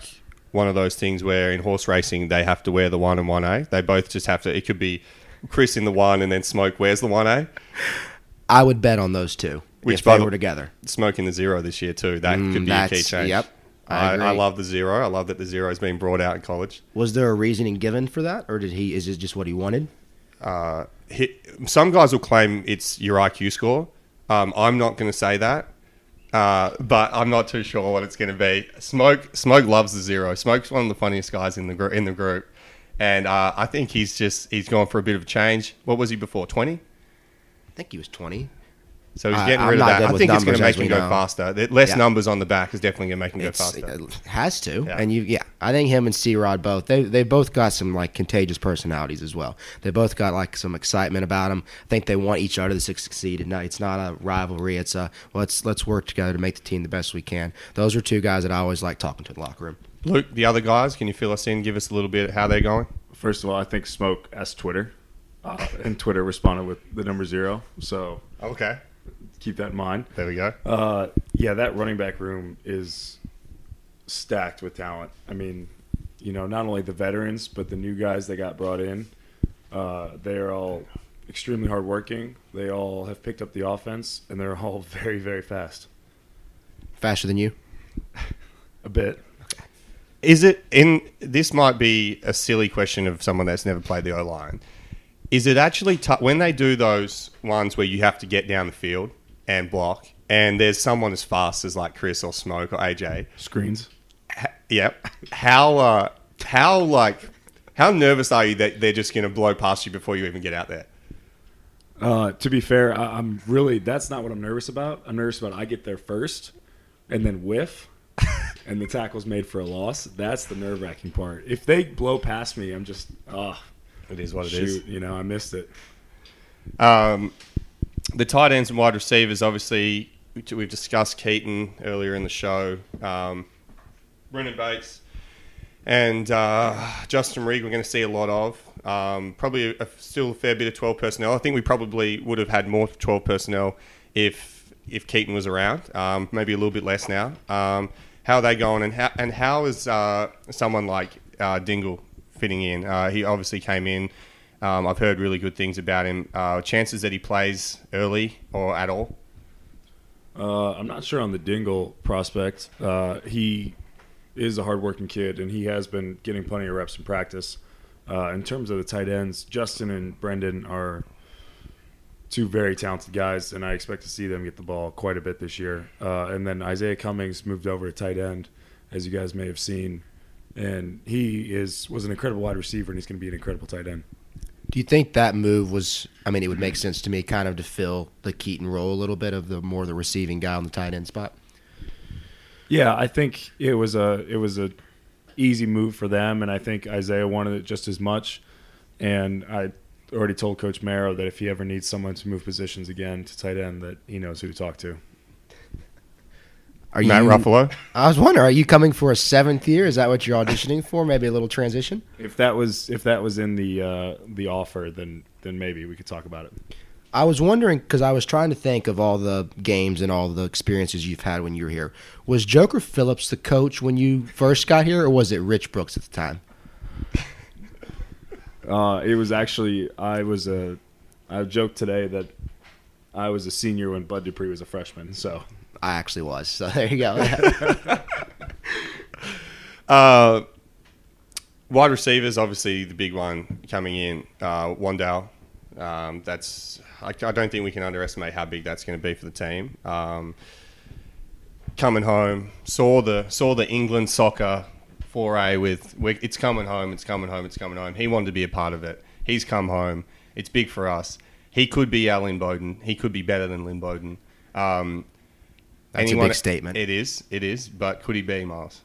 one of those things where in horse racing they have to wear the one and one A. They both just have to. It could be Chris in the one and then Smoke Where's the one A. I would bet on those two Which if by they the- were together. Smoke in the zero this year too. That Mm, could be a key change. yep, I I, I love the zero. I love that the zero has been brought out in college. Was there a reasoning given for that, or did he? Is it just what he wanted? Uh, hi some guys will claim it's your IQ score. Um, I'm not going to say that, uh, but I'm not too sure what it's going to be. Smoke Smoke loves the zero. Smoke's one of the funniest guys in the gr- in the group, and uh, I think he's just he's gone for a bit of a change. What was he before? Twenty. I think he was twenty. So he's I- getting I'm rid of that. I think it's going to make him go know. faster. Less Yeah. numbers on the back is definitely going to make him go faster. It has to, Yeah. and you, yeah, I think him and C Rod both they they both got some like contagious personalities as well. They both got like some excitement about them. I think they want each other to succeed. And uh, it's not a rivalry. It's a let's let's work together to make the team the best we can. Those are two guys that I always like talking to in the locker room. Luke, the other guys, can you fill us in? Give us a little bit of how they're going. First of all, I think Smoke asked Twitter, uh, and Twitter responded with the number zero. So Okay. keep that in mind. There we go. Uh, yeah, that running back room is stacked with talent. I mean, you know, not only the veterans, but the new guys that got brought in. Uh, they are all extremely hardworking. They all have picked up the offense, and they're all very, very fast. Faster than you. A bit. Is it in? This might be a silly question of someone that's never played the O line. Is it actually tou when they do those ones where you have to get down the field and block, and there's someone as fast as like Chris or Smoke or AJ? Screens. Ha- yep. How uh, how like how nervous are you that they're just going to blow past you before you even get out there? Uh, to be fair, I, I'm really that's not what I'm nervous about. I'm nervous about I get there first, and then whiff, and the tackle's made for a loss. That's the nerve wracking part. If they blow past me, I'm just ah, It is what it shoot, is. You know, I missed it. Um, the tight ends and wide receivers, obviously, we- we've discussed Keaton earlier in the show. Um, Brenden Bates and uh, Justin Reed, we're going to see a lot of. Um, probably a, still a fair bit of 12 personnel. I think we probably would have had more 12 personnel if if Keaton was around. Um, maybe a little bit less now. Um, how are they going, and how and how is uh, someone like uh, Dingle fitting in? Uh, he obviously came in. Um, I've heard really good things about him. Uh, chances that he plays early or at all? Uh, I'm not sure on the Dingle prospect. Uh, he is a hardworking kid, and he has been getting plenty of reps in practice. In terms of the tight ends, Justin and Brenden are two very talented guys, and I expect to see them get the ball quite a bit this year. Uh, and then Isaiah Cummings moved over to tight end, as you guys may have seen, and he is was an incredible wide receiver, and he's going to be an incredible tight end. Do you think that move was? I mean, it would make sense to me, kind of to fill the Keaton role a little bit of the more the receiving guy on the tight end spot. Yeah, I think it was a it was a easy move for them, and I think Isaiah wanted it just as much. And I already told Coach Marrow that if he ever needs someone to move positions again to tight end, that he knows who to talk to. Are Matt you, Ruffolo? I was wondering, are you coming for a seventh year? Is that what you're auditioning for? Maybe a little transition. If that was if that was in the uh, the offer, then then maybe we could talk about it. I was wondering because I was trying to think of all the games and all the experiences you've had when you were here. Was Joker Phillips the coach when you first got here, or was it Rich Brooks at the time? Uh, it was actually I was a I joked today that I was a senior when Bud Dupree was a freshman. So I actually was. So there you go. Uh, wide receivers, obviously the big one coming in. Uh, Wan'Dale. Um, that's I, I don't think we can underestimate how big that's going to be for the team. Um, coming home, saw the saw the England soccer foray with it's coming home, it's coming home, it's coming home. He wanted to be a part of it. He's come home. It's big for us. He could be our Lynn Bowden. He could be better than Lynn Bowden. Um, That's a big statement. It is. It is. But could he be Miles?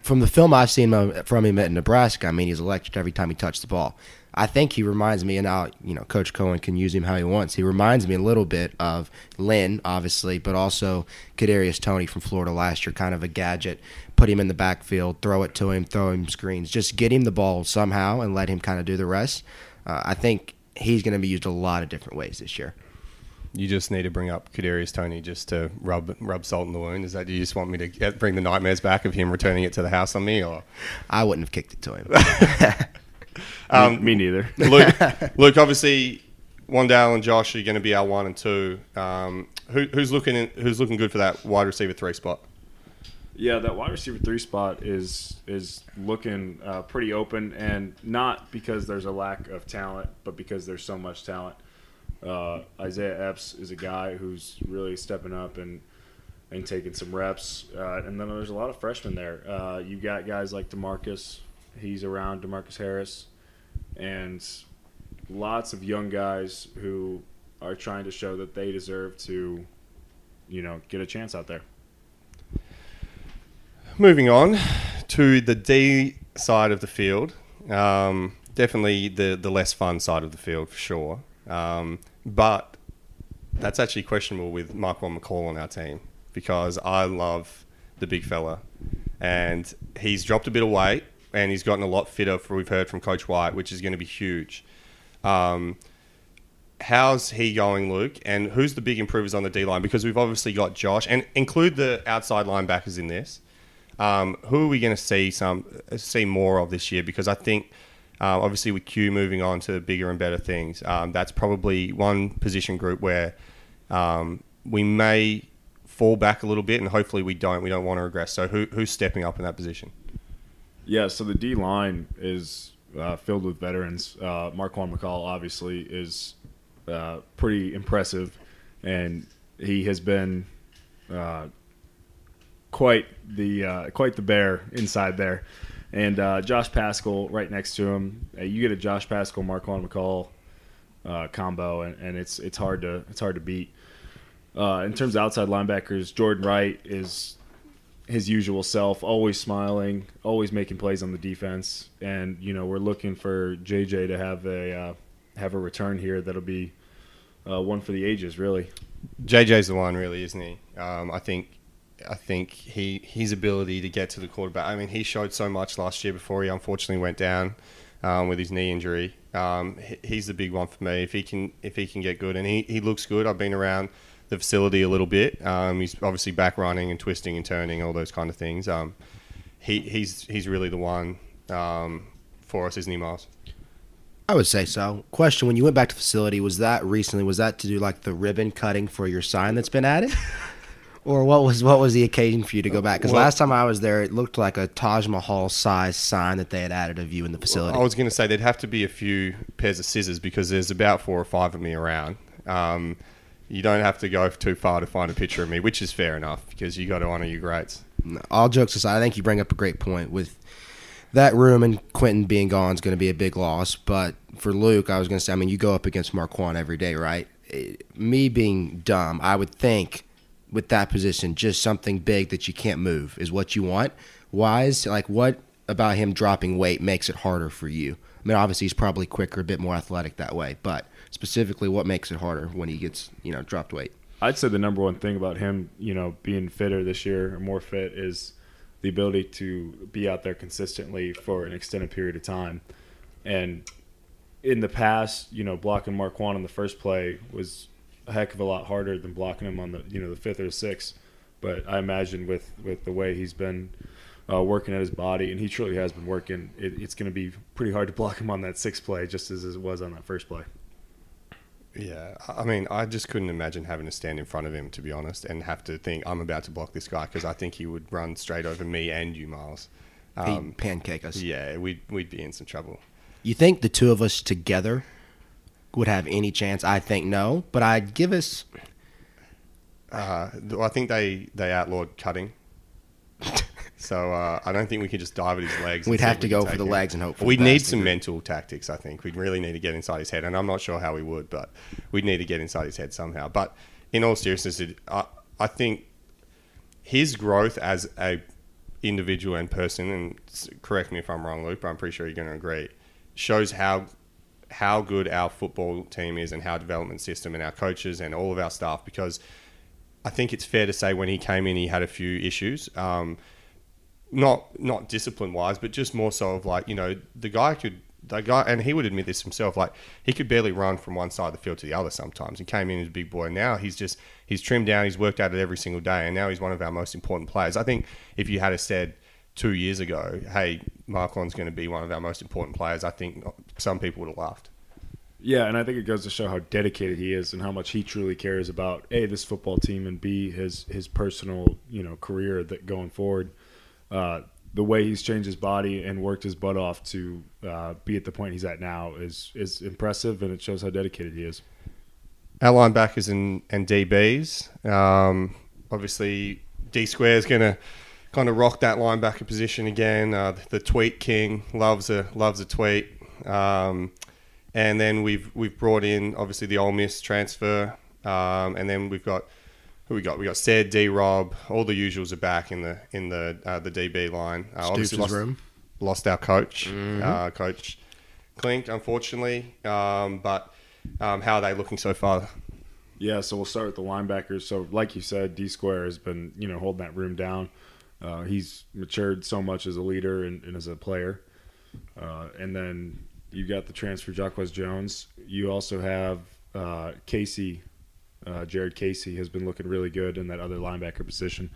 From the film I've seen from him at Nebraska, I mean, he's electric every time he touched the ball. I think he reminds me, and now you know, Coach Coen can use him how he wants. He reminds me a little bit of Lynn, obviously, but also Kadarius Toney from Florida last year. Kind of a gadget. Put him in the backfield, throw it to him, throw him screens. Just get him the ball somehow and let him kind of do the rest. Uh, I think he's going to be used a lot of different ways this year. You just need to bring up Kadarius Toney just to rub rub salt in the wound. Is that you just want me to get, bring the nightmares back of him returning it to the house on me, or I wouldn't have kicked it to him. Um, me, me neither. Luke, Luke, obviously, Wan'Dale and Josh are going to be our one and two. Um, who, who's looking in, who's looking good for that wide receiver three spot? Yeah, that wide receiver three spot is is looking uh, pretty open, and not because there's a lack of talent, but because there's so much talent. Uh, Isaiah Epps is a guy who's really stepping up and and taking some reps, uh, and then there's a lot of freshmen there. Uh, you got guys like Demarcus, he's around Demarcus Harris, and lots of young guys who are trying to show that they deserve to, you know, get a chance out there. Moving on to the D side of the field, um, definitely the the less fun side of the field for sure. Um, but that's actually questionable with Michael McCall on our team because I love the big fella, and he's dropped a bit of weight and he's gotten a lot fitter. For we've heard from Coach White, which is going to be huge. Um, how's he going, Luke? And who's the big improvers on the D line? Because we've obviously got Josh, and include the outside linebackers in this. Um, who are we going to see some see more of this year? Because I think, um, obviously, with Q moving on to bigger and better things, um, that's probably one position group where um, we may fall back a little bit, and hopefully we don't. We don't want to regress. So who, who's stepping up in that position? Yeah, so the D line is uh, filled with veterans. Uh, Marquan McCall obviously is uh, pretty impressive, and he has been uh, quite the uh, quite the bear inside there. And uh, Josh Paschal right next to him. Uh, you get a Josh Paschal Marquan McCall combo, and, and it's it's hard to it's hard to beat. In terms of outside linebackers, Jordan Wright is his usual self, always smiling, always making plays on the defense, and you know we're looking for JJ to have a uh, have a return here that'll be uh, one for the ages, really. JJ's the one, really, isn't he? Um, I think, I think he his ability to get to the quarterback. I mean, he showed so much last year before he unfortunately went down um, with his knee injury. Um, he's the big one for me. If he can, if he can get good, and he, he looks good. I've been around the facility a little bit. Um, he's obviously back running and twisting and turning, all those kind of things. Um, he he's he's really the one um, for us, isn't he, Miles? I would say so. Question: When you went back to the facility, was that recently? Was that to do like the ribbon cutting for your sign that's been added, or what was what was the occasion for you to go back? Because Well- last time I was there, it looked like a Taj Mahal size sign that they had added of you in the facility. I was going to say there'd have to be a few pairs of scissors because there's about four or five of me around. Um, you don't have to go too far to find a picture of me, which is fair enough because you got to honour your greats. All jokes aside, I think you bring up a great point with that room and Quentin being gone is going to be a big loss. But for Luke, I was going to say, I mean, you go up against Marquan every day, right? Eh, Me being dumb, I would think with that position, just something big that you can't move is what you want. Why is like what about him dropping weight makes it harder for you? I mean, obviously he's probably quicker, a bit more athletic that way, but specifically, what makes it harder when he gets you know dropped weight? I'd say the number one thing about him, you know, being fitter this year or more fit is the ability to be out there consistently for an extended period of time. And in the past, you know, blocking Mark Marquan on the first play was a heck of a lot harder than blocking him on the you know the fifth or the sixth. But I imagine with with the way he's been uh, working at his body, and he truly has been working, it, it's going to be pretty hard to block him on that sixth play, just as it was on that first play. Yeah, I mean, I just couldn't imagine having to stand in front of him, to be honest, and have to think I'm about to block this guy because I think he would run straight over me and you, Miles. Um, He'd pancake us. Yeah, we'd we'd be in some trouble. You think the two of us together would have any chance? I think no, but I'd give us. Uh, I think they they outlawed cutting. So uh, I don't think we can just dive at his legs. We'd have to go for the him. legs and hope. We'd need some mental tactics. I think we'd really need to get inside his head, and I'm not sure how we would, but we'd need to get inside his head somehow. But in all seriousness, it, I, I think his growth as a individual and person, and correct me if I'm wrong, Luke, but I'm pretty sure you're going to agree, shows how how good our football team is and how development system and our coaches and all of our staff. Because I think it's fair to say when he came in, he had a few issues. Um, not not discipline wise, but just more so of like you know the guy could the guy and he would admit this himself like he could barely run from one side of the field to the other sometimes. He came in as a big boy. Now he's just he's trimmed down. He's worked at it every single day, and now he's one of our most important players. I think if you had said two years ago, hey, Marquan's going to be one of our most important players, I think some people would have laughed. Yeah, and I think it goes to show how dedicated he is and how much he truly cares about a this football team and b his his personal you know career that going forward uh, the way he's changed his body and worked his butt off to uh, be at the point he's at now is is impressive, and it shows how dedicated he is. Our linebackers and, and DBs, um, obviously D Square is going to kind of rock that linebacker position again. Uh, the tweet king loves a loves a tweet, um, and then we've we've brought in obviously the Ole Miss transfer, um, and then we've got who we got? We got Said, D Rob, all the usuals are back in the in the uh, the DB line. Uh, obviously lost, room. lost our coach, mm-hmm. uh, Coach Clink, unfortunately. Um, but um, how are they looking so far? Yeah, so we'll start with the linebackers. So, like you said, D Square has been you know holding that room down. Uh, he's matured so much as a leader and, and as a player. Uh, and then you got the transfer, Jacquez Jones. You also have uh, Casey uh, Jared Casey has been looking really good in that other linebacker position.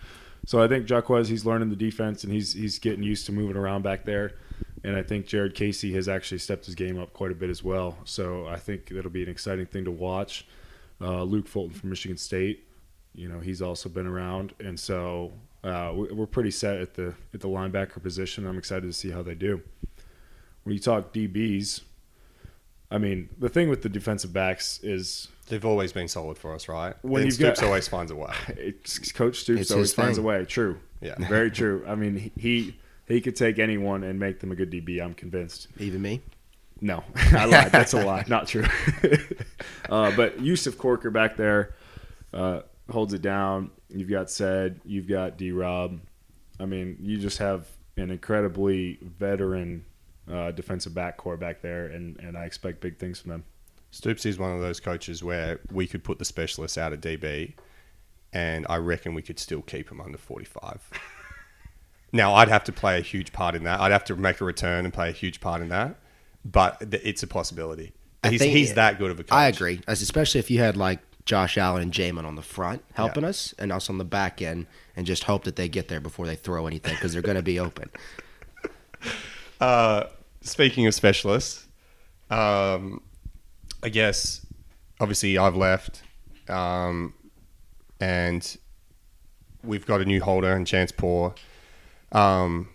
So I think Jacquez, he's learning the defense and he's he's getting used to moving around back there. And I think Jared Casey has actually stepped his game up quite a bit as well. So I think it'll be an exciting thing to watch. Uh, Luke Fulton from Michigan State, you know, he's also been around, and so uh, we're pretty set at the at the linebacker position. I'm excited to see how they do. When you talk DBs, I mean, the thing with the defensive backs is They've always been solid for us, right? When you Stoops got, always finds a way. Coach Stoops always finds a way. True. Yeah. Very true. I mean, he he could take anyone and make them a good DB. I'm convinced. Even me. No, I lied. That's a lie. Not true. uh, but Yusuf Corker back there uh, holds it down. You've got Said. You've got D. Rob. I mean, you just have an incredibly veteran uh, defensive back core back there, and, and I expect big things from them. Stoops is one of those coaches where we could put the specialists out of DB, and I reckon we could still keep him under 45. now, I'd have to play a huge part in that. I'd have to make a return and play a huge part in that, but it's a possibility. He's, think, he's that good of a coach. I agree, especially if you had like Josh Allen and Jamin on the front helping yeah. us, and us on the back end, and just hope that they get there before they throw anything because they're going to be open. Uh, speaking of specialists, um, I guess obviously I've left, um, and we've got a new holder and Chance Poore. Um,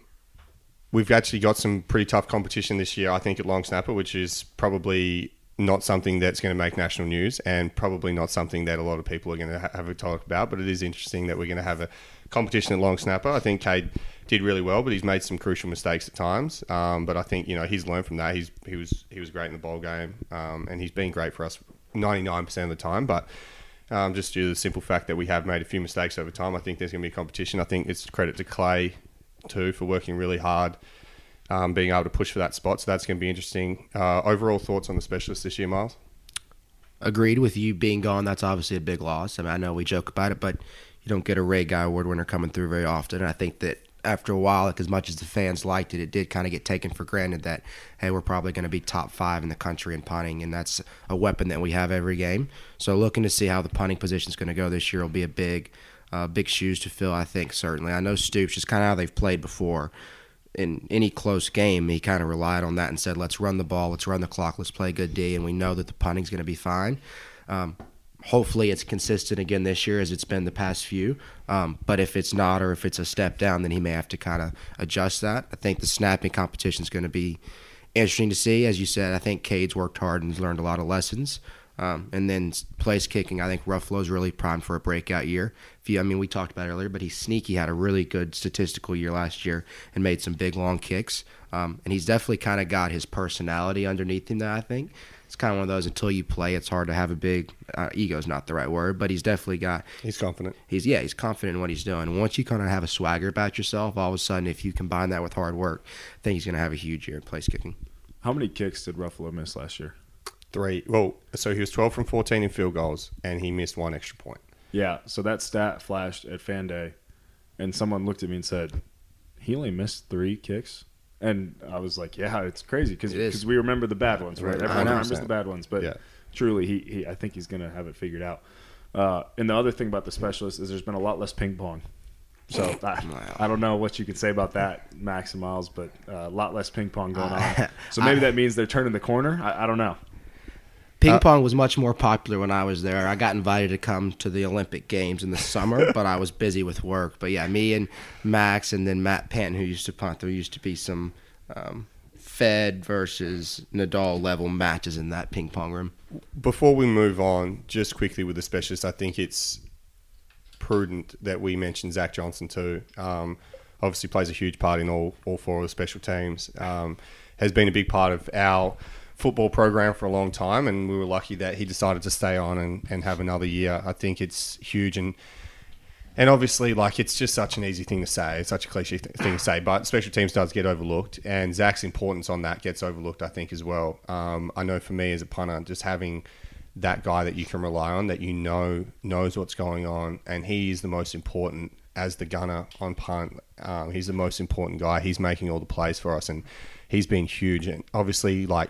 we've actually got some pretty tough competition this year, I think, at long snapper, which is probably not something that's going to make national news and probably not something that a lot of people are going to have a talk about. But it is interesting that we're going to have a competition at long snapper. I think Cade did really well, but he's made some crucial mistakes at times. Um, but I think you know he's learned from that. He's he was he was great in the bowl game, um, and he's been great for us ninety nine percent of the time. But um, just due to the simple fact that we have made a few mistakes over time. I think there's going to be a competition. I think it's credit to Clay too for working really hard, um, being able to push for that spot. So that's going to be interesting. Uh, overall thoughts on the specialist this year, Miles? Agreed with you being gone. That's obviously a big loss. I mean, I know we joke about it, but you don't get a Ray Guy Award winner coming through very often. And I think that after a while, like as much as the fans liked it, it did kind of get taken for granted that hey, we're probably going to be top five in the country in punting, and that's a weapon that we have every game. So looking to see how the punting position is going to go this year will be a big, uh, big shoes to fill. I think certainly. I know Stoops just kind of how they've played before. In any close game, he kind of relied on that and said, "Let's run the ball, let's run the clock, let's play good D," and we know that the punting's going to be fine. Um, hopefully it's consistent again this year as it's been the past few. Um, but if it's not or if it's a step down, then he may have to kind of adjust that. I think the snapping competition is going to be interesting to see. As you said, I think Cade's worked hard and learned a lot of lessons. Um, and then place kicking, I think Ruffolo's really primed for a breakout year. I mean, we talked about earlier, but he's sneaky. Had a really good statistical year last year and made some big long kicks. Um, and he's definitely kind of got his personality underneath him. That I think it's kind of one of those until you play, it's hard to have a big uh, ego is not the right word, but he's definitely got. He's confident. He's yeah, he's confident in what he's doing. Once you kind of have a swagger about yourself, all of a sudden, if you combine that with hard work, I think he's going to have a huge year in place kicking. How many kicks did Ruffolo miss last year? Three. Well, so he was 12 from 14 in field goals, and he missed one extra point. Yeah. So that stat flashed at fan day, and someone looked at me and said, "He only missed three kicks." And I was like, "Yeah, it's crazy because we remember the bad ones, right? Everyone remembers the bad ones, but Yeah. truly, he, he I think he's going to have it figured out." Uh, and the other thing about the specialist is there's been a lot less ping pong. So I, I don't know what you could say about that, Max and Miles, but uh, a lot less ping pong going on. So maybe that means they're turning the corner. I, I don't know. Ping pong was much more popular when I was there. I got invited to come to the Olympic Games in the summer, but I was busy with work. But yeah, me and Max and then Matt Panton, who used to punt, there used to be some um, Fed versus Nadal level matches in that ping pong room. Before we move on, just quickly with the specialists, I think it's prudent that we mention Zach Johnson too. Um, obviously, plays a huge part in all, all four of the special teams. Um, has been a big part of our football program for a long time, and we were lucky that he decided to stay on and, and have another year. I think it's huge and and obviously, like it's just such an easy thing to say. It's such a cliche th- thing to say, but special teams does get overlooked, and Zach's importance on that gets overlooked, I think, as well. Um, I know for me as a punter, just having that guy that you can rely on, that you know knows what's going on, and he is the most important as the gunner on punt. Um, he's the most important guy. He's making all the plays for us, and he's been huge. And obviously, like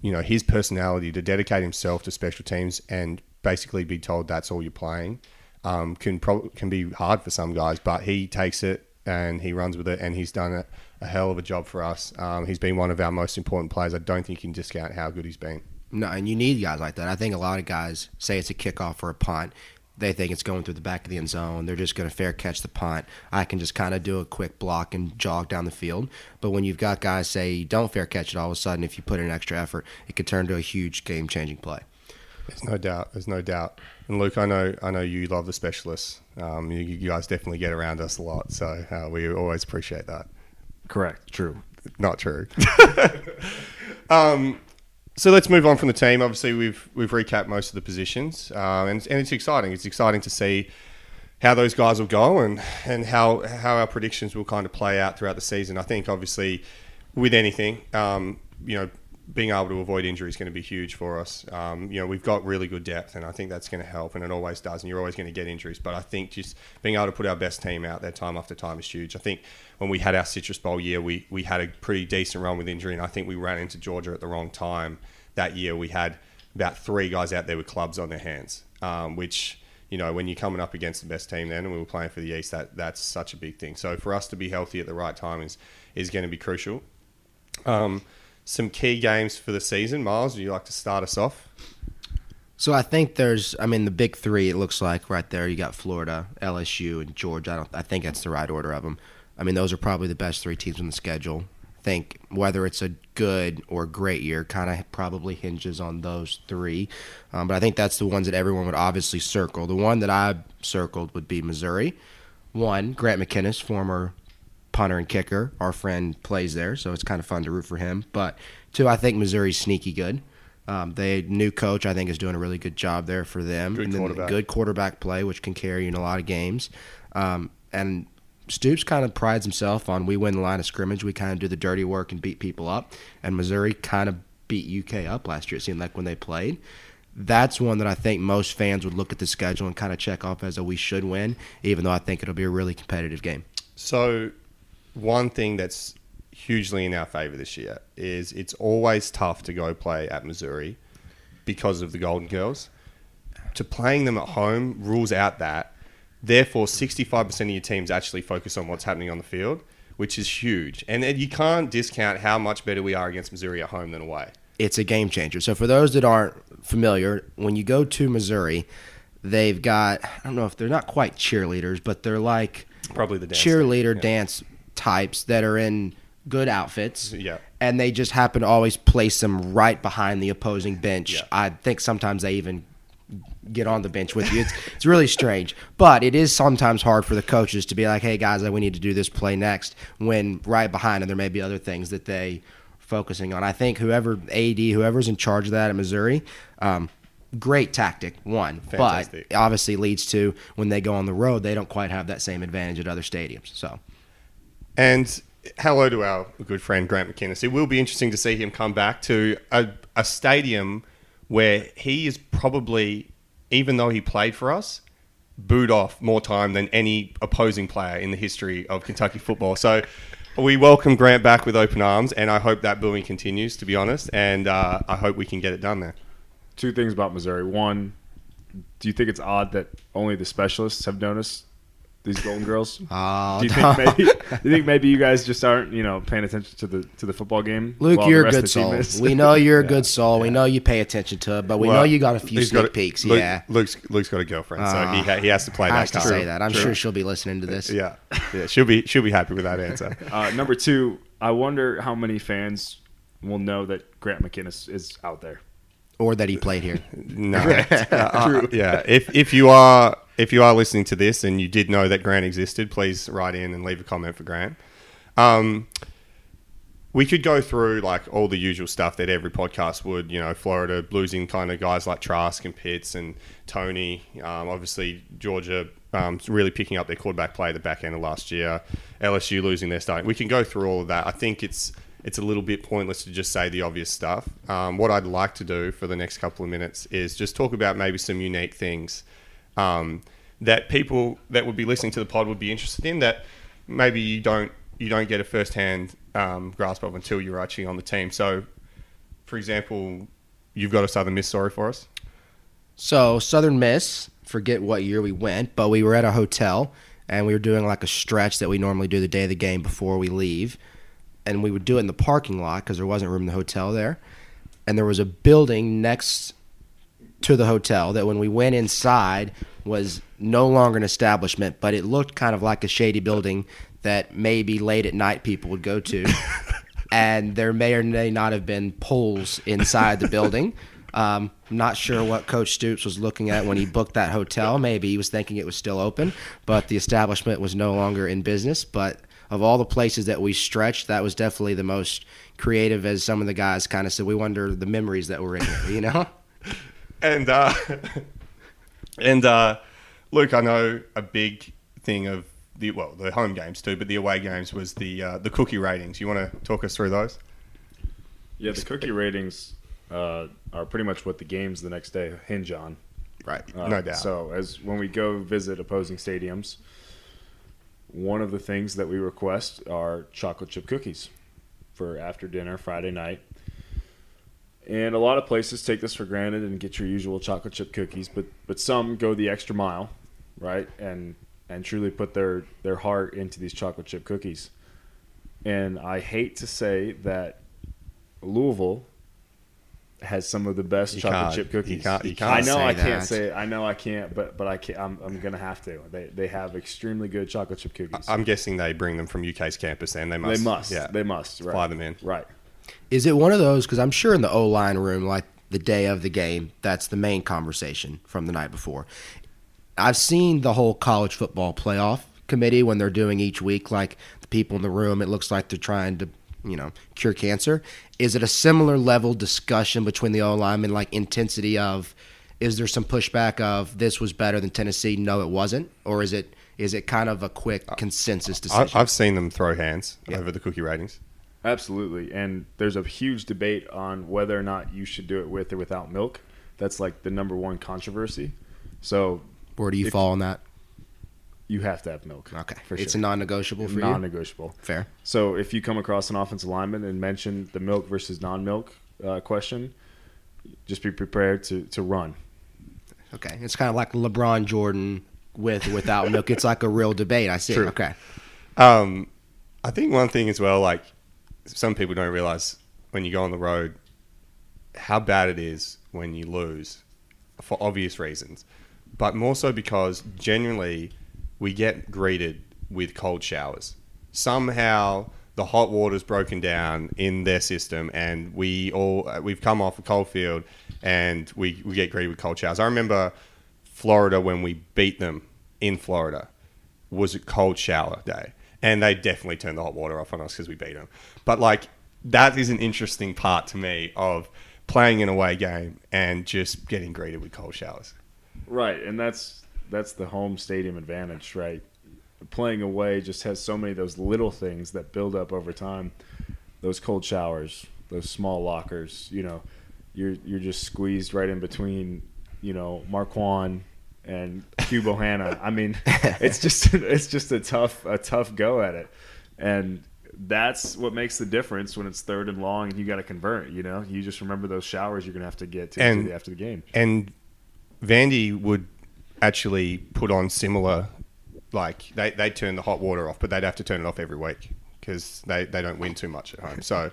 you know, his personality to dedicate himself to special teams and basically be told that's all you're playing um, can pro- can be hard for some guys. But he takes it and he runs with it, and he's done a, a hell of a job for us. Um, he's been one of our most important players. I don't think you can discount how good he's been. No, and you need guys like that. I think a lot of guys say it's a kickoff or a punt. They think it's going through the back of the end zone. They're just going to fair catch the punt. I can just kind of do a quick block and jog down the field. But when you've got guys say don't fair catch it, all of a sudden, if you put in extra effort, it could turn to a huge game changing play. There's no doubt. There's no doubt. And Luke, I know, I know you love the specialists. Um, you, you guys definitely get around us a lot, so uh, we always appreciate that. Correct. True. Not true. um, so let's move on from the team. Obviously, we've we've recapped most of the positions, um, and and it's exciting. It's exciting to see how those guys will go and and how how our predictions will kind of play out throughout the season. I think obviously with anything, um, you know, being able to avoid injury is going to be huge for us. Um, you know, we've got really good depth, and I think that's going to help, and it always does. And you're always going to get injuries, but I think just being able to put our best team out there time after time is huge. I think when we had our Citrus Bowl year, we we had a pretty decent run with injury, and I think we ran into Georgia at the wrong time that year. We had about three guys out there with clubs on their hands, um, which you know, when you're coming up against the best team then and we were playing for the East, that that's such a big thing. So for us to be healthy at the right time is is going to be crucial. Um, some key games for the season. Miles, would you like to start us off? So I think there's, I mean, the big three. It looks like right there. You got Florida, LSU, and Georgia. I don't. I think that's the right order of them. I mean, those are probably the best three teams on the schedule. I think whether it's a good or great year kind of probably hinges on those three. Um, but I think that's the ones that everyone would obviously circle. The one that I circled would be Missouri. One, Grant McKinniss, former punter and kicker. Our friend plays there, so it's kind of fun to root for him. But two, I think Missouri's sneaky good. Um, they new coach I think is doing a really good job there for them. Good and then quarterback. Good quarterback play, which can carry you in a lot of games. Um, and Stoops kind of prides himself on we win the line of scrimmage, we kind of do the dirty work and beat people up. And Missouri kind of beat UK up last year. It seemed like when they played. That's one that I think most fans would look at the schedule and kind of check off as a we should win, even though I think it'll be a really competitive game. So, one thing that's hugely in our favour this year is it's always tough to go play at Missouri because of the Golden Girls. To playing them at home rules out that. Therefore, 65% of your teams actually focus on what's happening on the field, which is huge. And you can't discount how much better we are against Missouri at home than away. it's a game changer. So for those that aren't familiar, when you go to Missouri, they've got I don't know if they're not quite cheerleaders, but they're like Probably the dance cheerleader team, yeah. dance types that are in good outfits. Yeah. And they just happen to always place them right behind the opposing bench. Yeah. I think sometimes they even get on the bench with you. It's it's really strange, but it is sometimes hard for the coaches to be like, "Hey guys, we need to do this play next." When right behind them, there may be other things that they focusing on. I think whoever AD, whoever's in charge of that at Missouri, um, great tactic one, Fantastic. but obviously leads to when they go on the road, they don't quite have that same advantage at other stadiums. So And hello to our good friend Grant McKinniss. It will be interesting to see him come back to a, a stadium where he is probably, even though he played for us, booed off more time than any opposing player in the history of Kentucky football. So we welcome Grant back with open arms, and I hope that booing continues, to be honest, and uh, I hope we can get it done there. Two things about Missouri. One, do you think it's odd that only the specialists have noticed these Golden Girls? Oh, do you no. think maybe do you think maybe you guys just aren't you know paying attention to the to the football game? Luke, you're a good soul. We know you're a Yeah. good soul. We know you pay attention to it, but we Well, know you got a few sneak got a- peeks. Luke- yeah. Luke's, Luke's got a girlfriend, so he, Uh, ha- he has to play I that have to say that. I'm True. sure she'll be listening to this. Yeah, yeah, she'll be she'll be happy with that answer. Uh, number two, I wonder how many fans will know that Grant McKinniss is out there. Or that he played here. No, Uh, uh, yeah. If if you are if you are listening to this and you did know that Grant existed, please write in and leave a comment for Grant. Um, we could go through like all the usual stuff that every podcast would. You know, Florida losing kind of guys like Trask and Pitts and Toney. Um, obviously, Georgia um, really picking up their quarterback play at the back end of last year. LSU losing their starting. We can go through all of that. I think it's it's a little bit pointless to just say the obvious stuff. Um, what I'd like to do for the next couple of minutes is just talk about maybe some unique things um, that people that would be listening to the pod would be interested in that maybe you don't you don't get a first hand um, grasp of until you're actually on the team. So, for example, you've got a Southern Miss story for us. So Southern Miss, forget what year we went, but we were at a hotel and we were doing like a stretch that we normally do the day of the game before we leave, and we would do it in the parking lot because there wasn't room in the hotel there, and there was a building next to the hotel that when we went inside was no longer an establishment, but it looked kind of like a shady building that maybe late at night people would go to. and there may or may not have been poles inside the building. Um, not sure what Coach Stoops was looking at when he booked that hotel. Maybe he was thinking it was still open, but the establishment was no longer in business. But of all the places that we stretched, that was definitely the most creative, as some of the guys kind of said. We wonder the memories that were in there, you know? And uh, and uh, Luke, I know a big thing of the well, the home games too, but the away games was the uh, the cookie ratings. You want to talk us through those? Yeah, the cookie ratings uh, are pretty much what the games the next day hinge on. Right. Uh, No doubt. So as when we go visit opposing stadiums, one of the things that we request are chocolate chip cookies for after dinner Friday night. And a lot of places take this for granted and get your usual chocolate chip cookies, but but some go the extra mile, right? And and truly put their their heart into these chocolate chip cookies. And I hate to say that Louisville has some of the best You chocolate can't. chip cookies. You can't- you I can't I know say I can't that. say it. I know I can't, but but I can't. I'm I'm gonna have to. They they have extremely good chocolate chip cookies. I'm guessing they bring them from UK's campus, and they must. they must. Yeah, They must. Right. fly them in. Right. Is it one of those? Because I'm sure in the O line room, like the day of the game, that's the main conversation from the night before. I've seen the whole college football playoff committee when they're doing each week, like the people in the room, it looks like they're trying to you know cure cancer. Is it a similar level discussion between the O linemen, like intensity of? Is there some pushback of this was better than Tennessee? No, it wasn't, or is it is it kind of a quick consensus decision? I, I've seen them throw hands over the cookie ratings. Absolutely. And there's a huge debate on whether or not you should do it with or without milk. That's like the number one controversy. So, Where do you fall on that? You have to have milk. Okay. For It's sure. a non-negotiable for you? Non-negotiable. Fair. So if you come across an offensive lineman and mention the milk versus non-milk uh, question, just be prepared to, to run. Okay, it's kind of like LeBron Jordan with or without milk. It's like a real debate. I see. True. Okay. Um, I think one thing as well, like some people don't realize when you go on the road, how bad it is when you lose, for obvious reasons, but more so because generally we get greeted with cold showers. Somehow the hot water's broken down in their system, and we all we've come off a cold field, and we, we get greeted with cold showers. I remember Florida when we beat them in Florida was a cold shower day, and they definitely turned the hot water off on us because we beat them. But like that is an interesting part to me of playing an away game and just getting greeted with cold showers. Right, and that's that's the home stadium advantage, right? Playing away just has so many of those little things that build up over time. Those cold showers, those small lockers, you know, you're you're just squeezed right in between, you know, Marquan and Hugh Bohanna. I mean, it's just it's just a tough a tough go at it. And that's what makes the difference when it's third and long and you got to convert, you know? You just remember those showers you're going to have to get to And- after the game. And Vandy would actually put on similar, like they they turn the hot water off, but they'd have to turn it off every week because they, they don't win too much at home. So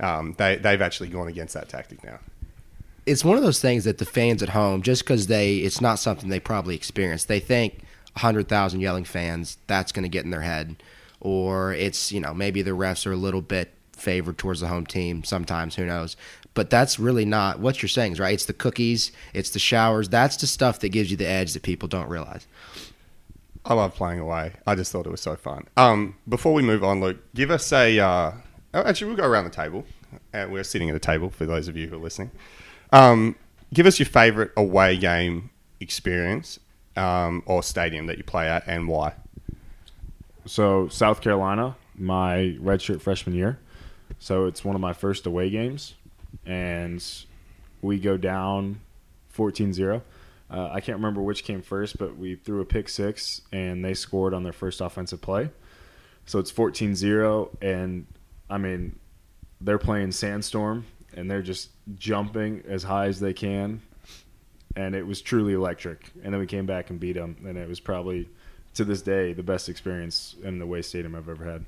um, they they've actually gone against that tactic now. It's one of those things that the fans at home, just because they, it's not something they probably experience. They think hundred thousand yelling fans, that's going to get in their head, or it's you know maybe the refs are a little bit favored towards the home team sometimes. Who knows? But that's really not what you're saying, right? It's the cookies, it's the showers. That's the stuff that gives you the edge that people don't realize. I love playing away. I just thought it was so fun. Um, before we move on, Luke, give us a. Uh, actually, we'll go around the table. Uh, we're sitting at a table for those of you who are listening. Um, give us your favourite away game experience um, or stadium that you play at and why. So South Carolina, my redshirt freshman year. So it's one of my first away games, and we go down 14-0. Uh, I can't remember which came first, but we threw a pick six, and they scored on their first offensive play. So it's 14-0, and I mean, they're playing Sandstorm, and they're just jumping as high as they can, and it was truly electric. And then we came back and beat them, and it was probably to this day the best experience in the Way Stadium I've ever had.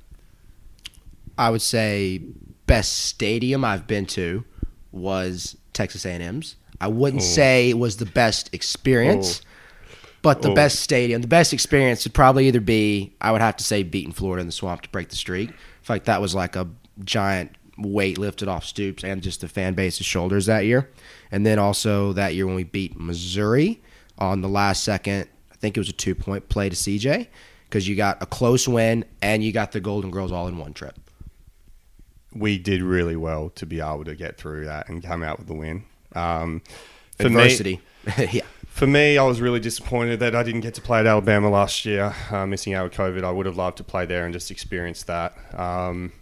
I would say best stadium I've been to was Texas A&M's. I wouldn't Oh. say it was the best experience, oh. but the Oh. best stadium, the best experience would probably either be I would have to say beating Florida in the swamp to break the streak. In fact, that was like a giant weight lifted off Stoops and just the fan base's shoulders that year. And then also that year when we beat Missouri on the last second, I think it was a two point play to CJ because you got a close win and you got the Golden Girls all in one trip. we did really well to be able to get through that and come out with the win. Um, for Adversity. Me, yeah. For me, I was really disappointed that I didn't get to play at Alabama last year, uh, missing out with COVID. I would have loved to play there and just experience that. Um,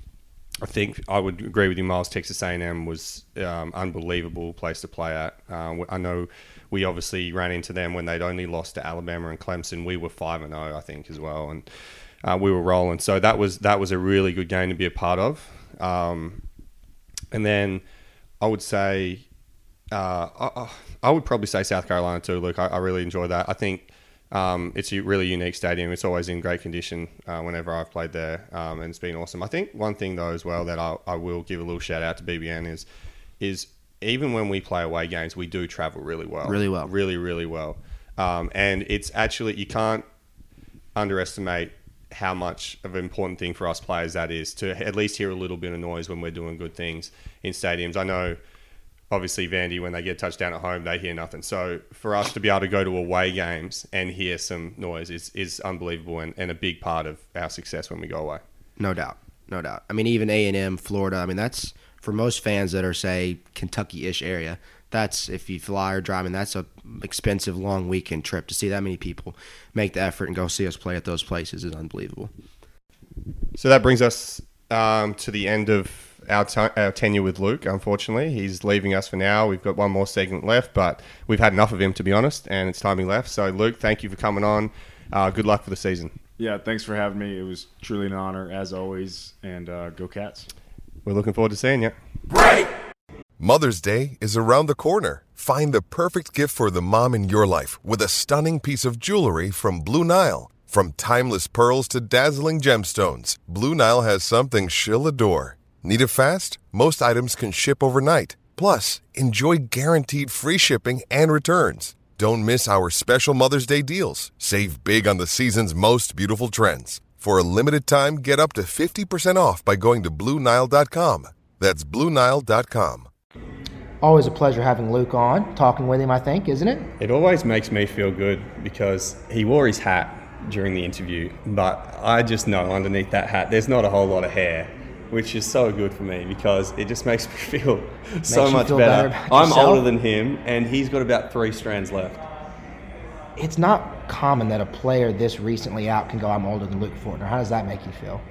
I think I would agree with you, Miles. Texas A&M was um, unbelievable place to play at. Uh, I know we obviously ran into them when they'd only lost to Alabama and Clemson. We were five and zero, I think, as well, and uh, we were rolling. So that was that was a really good game to be a part of. Um, and then I would say uh, I, I would probably say South Carolina too. Luke, I, I really enjoy that. I think um, it's a really unique stadium. It's always in great condition uh, whenever I've played there, um, and it's been awesome. I think one thing though as well that I, I will give a little shout out to BBN is is even when we play away games, we do travel really well, Really well. really really well, um, and it's actually you can't underestimate how much of an important thing for us players that is to at least hear a little bit of noise when we're doing good things in stadiums. I know obviously Vandy when they get a touchdown at home they hear nothing. So for us to be able to go to away games and hear some noise is, is unbelievable and, and a big part of our success when we go away. No doubt. no doubt. I mean, even A and M, Florida. I mean, that's for most fans that are say Kentucky-ish area. That's if you fly or drive, and that's a expensive long weekend trip to see that many people make the effort and go see us play at those places is unbelievable. So that brings us um, to the end of our, t- our tenure with Luke. Unfortunately, he's leaving us for now. We've got one more segment left, but we've had enough of him to be honest, and it's time he left. So, Luke, thank you for coming on. Uh, good luck for the season. Yeah, thanks for having me. It was truly an honor as always, and uh, go Cats. We're looking forward to seeing you. Break! Mother's Day is around the corner. Find the perfect gift for the mom in your life with a stunning piece of jewelry from Blue Nile. From timeless pearls to dazzling gemstones, Blue Nile has something she'll adore. Need it fast? Most items can ship overnight. Plus, enjoy guaranteed free shipping and returns. Don't miss our special Mother's Day deals. Save big on the season's most beautiful trends. For a limited time, get up to 50% off by going to BlueNile.com. That's BlueNile.com. Always a pleasure having Luke on, talking with him, I think, isn't it? It always makes me feel good because he wore his hat during the interview, but I just know underneath that hat there's not a whole lot of hair, which is so good for me because it just makes me feel so you much feel better. better I'm yourself? older than him, and he's got about three strands left. It's not common that a player this recently out can go, I'm older than Luke Fortner. How does that make you feel?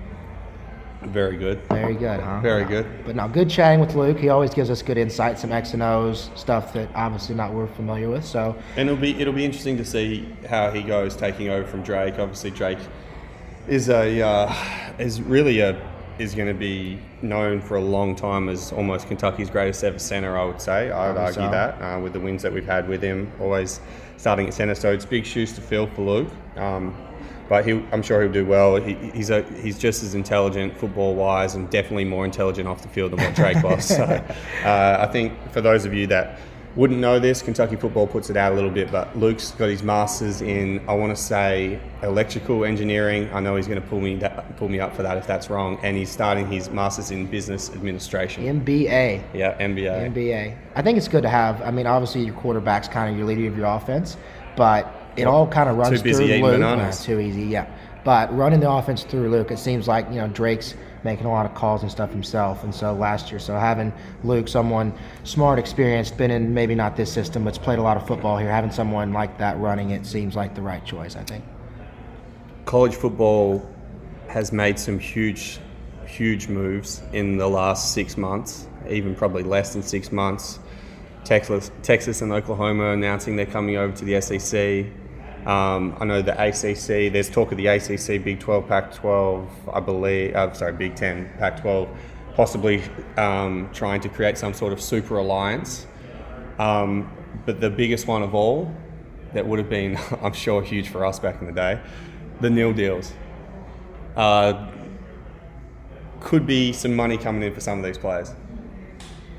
Very good. Very good, huh? Very good. But now, good chatting with Luke. He always gives us good insight, some X and O's, stuff that obviously not we're familiar with. So And it'll be it'll be interesting to see how he goes taking over from Drake. Obviously, Drake is a uh, is really a is going to be known for a long time as almost Kentucky's greatest ever center. I would say. I would argue so. that uh, with the wins that we've had with him, always starting at center. So it's big shoes to fill for Luke. Um, but he, I'm sure he'll do well. He, he's a, he's just as intelligent football wise, and definitely more intelligent off the field than what Drake was. So uh, I think for those of you that wouldn't know this, Kentucky football puts it out a little bit. But Luke's got his masters in, I want to say, electrical engineering. I know he's going to pull me that, pull me up for that if that's wrong. And he's starting his masters in business administration. MBA. Yeah, MBA. NBA. I think it's good to have. I mean, obviously your quarterback's kind of your leader of your offense, but it all kind of Too runs busy through Luke. bananas. Nah, too easy, yeah. But running the offense through Luke, it seems like you know Drake's making a lot of calls and stuff himself, and so last year, so having Luke, someone smart, experienced, been in maybe not this system, but's played a lot of football here, having someone like that running it seems like the right choice. I think. college football has made some huge, huge moves in the last six months, even probably less than six months. Texas, Texas and Oklahoma announcing they're coming over to the SEC. Um, I know the ACC. There's talk of the ACC, Big 12, Pac-12, I believe. Uh, sorry, Big 10, Pac-12, possibly um, trying to create some sort of super alliance. Um, but the biggest one of all, that would have been, I'm sure, huge for us back in the day, the nil deals. Uh, could be some money coming in for some of these players.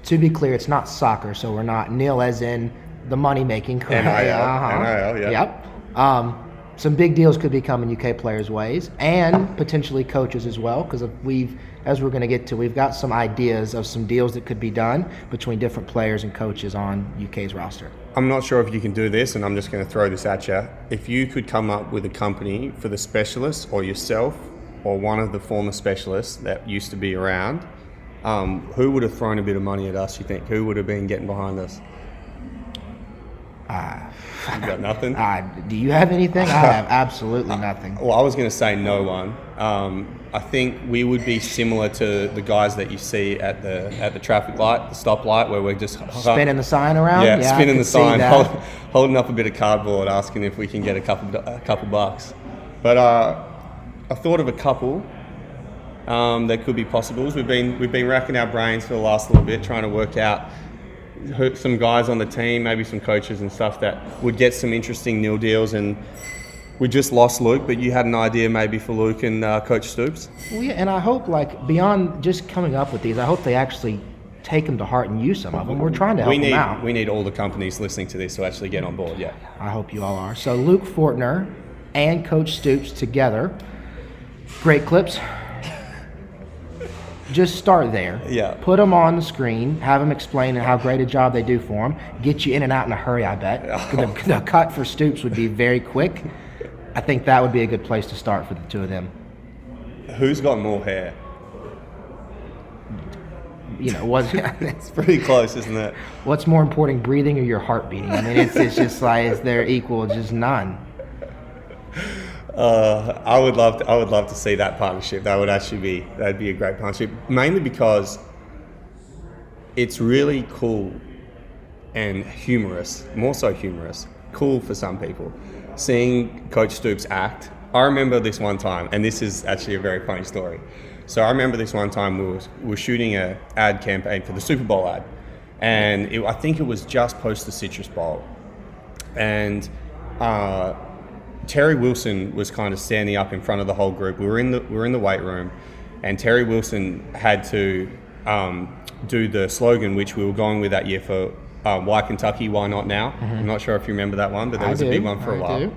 To be clear, it's not soccer, so we're not nil as in the money making. NIL, NIL, yeah. Yep. Um, some big deals could be coming UK players' ways, and potentially coaches as well, because we've, as we're going to get to, we've got some ideas of some deals that could be done between different players and coaches on UK's roster. I'm not sure if you can do this, and I'm just going to throw this at you. If you could come up with a company for the specialist, or yourself, or one of the former specialists that used to be around, um, who would have thrown a bit of money at us? You think who would have been getting behind us? Uh, You got nothing. uh, do you have anything? I have absolutely nothing. Well, I was going to say no one. Um, I think we would be similar to the guys that you see at the at the traffic light, the stoplight, where we're just Spinning the sign around? Yeah, Yeah, spinning the sign, hold, holding up a bit of cardboard, asking if we can get a couple a couple bucks. But uh, I thought of a couple um, that could be possibles. We've been we've been racking our brains for the last little bit, trying to work out some guys on the team, maybe some coaches and stuff that would get some interesting NIL deals. And we just lost Luke, but you had an idea maybe for Luke and uh, Coach Stoops. Well, yeah, and I hope, like, beyond just coming up with these, I hope they actually take them to heart and use some of them. We're trying to help we need them out. we need all the companies listening to this to actually get on board. Yeah. I hope you all are. So Luke Fortner and Coach Stoops together. Great clips. Just start there. Yeah. Put them on the screen. Have them explaining how great a job they do for them. Get you in and out in a hurry. I bet. The, the cut for Stoops would be very quick. I think that would be a good place to start for the two of them. Who's got more hair? you know, what, It's pretty close, isn't it? what's more important, breathing or your heart beating? I mean, it's, it's just like, is there equal? Just none. Uh, I would love to, I would love to see that partnership. That would actually be that'd be a great partnership. Mainly because it's really cool and humorous, more so humorous, cool for some people. Seeing Coach Stoops act. I remember this one time, and this is actually a very funny story. So I remember this one time we were, we were shooting a ad campaign for the Super Bowl ad, and it, I think it was just post the Citrus Bowl, and. Uh, Terry Wilson was kind of standing up in front of the whole group. We were in the we were in the weight room, and Terry Wilson had to um, do the slogan which we were going with that year for uh, Why Kentucky, Why Not Now. I'm not sure if you remember that one, but there I was a do, big one for a I while. do.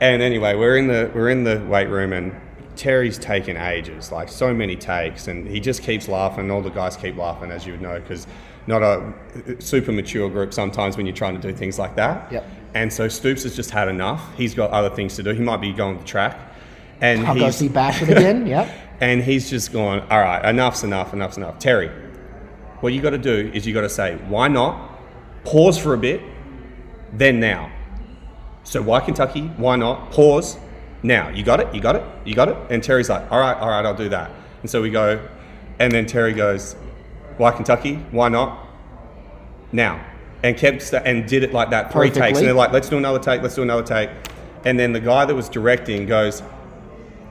And anyway, we're in the we're in the weight room, and Terry's taken ages, like so many takes, and he just keeps laughing. All the guys keep laughing, as you would know, because not a super mature group sometimes when you're trying to do things like that. Yep. And so Stoops has just had enough. He's got other things to do. He might be going to the track, and I'll go see Bashford again. Yep. and he's just going, all right, enough's enough, enough's enough. Terry, what you got to do is you got to say, why not? Pause for a bit, then now. So why Kentucky? Why not? Pause, now. You got it? You got it? You got it? And Terry's like, all right, all right, I'll do that. And so we go, and then Terry goes, why Kentucky? Why not? Now. And kept st- and did it like that three takes. And they're like, let's do another take, let's do another take. And then the guy that was directing goes,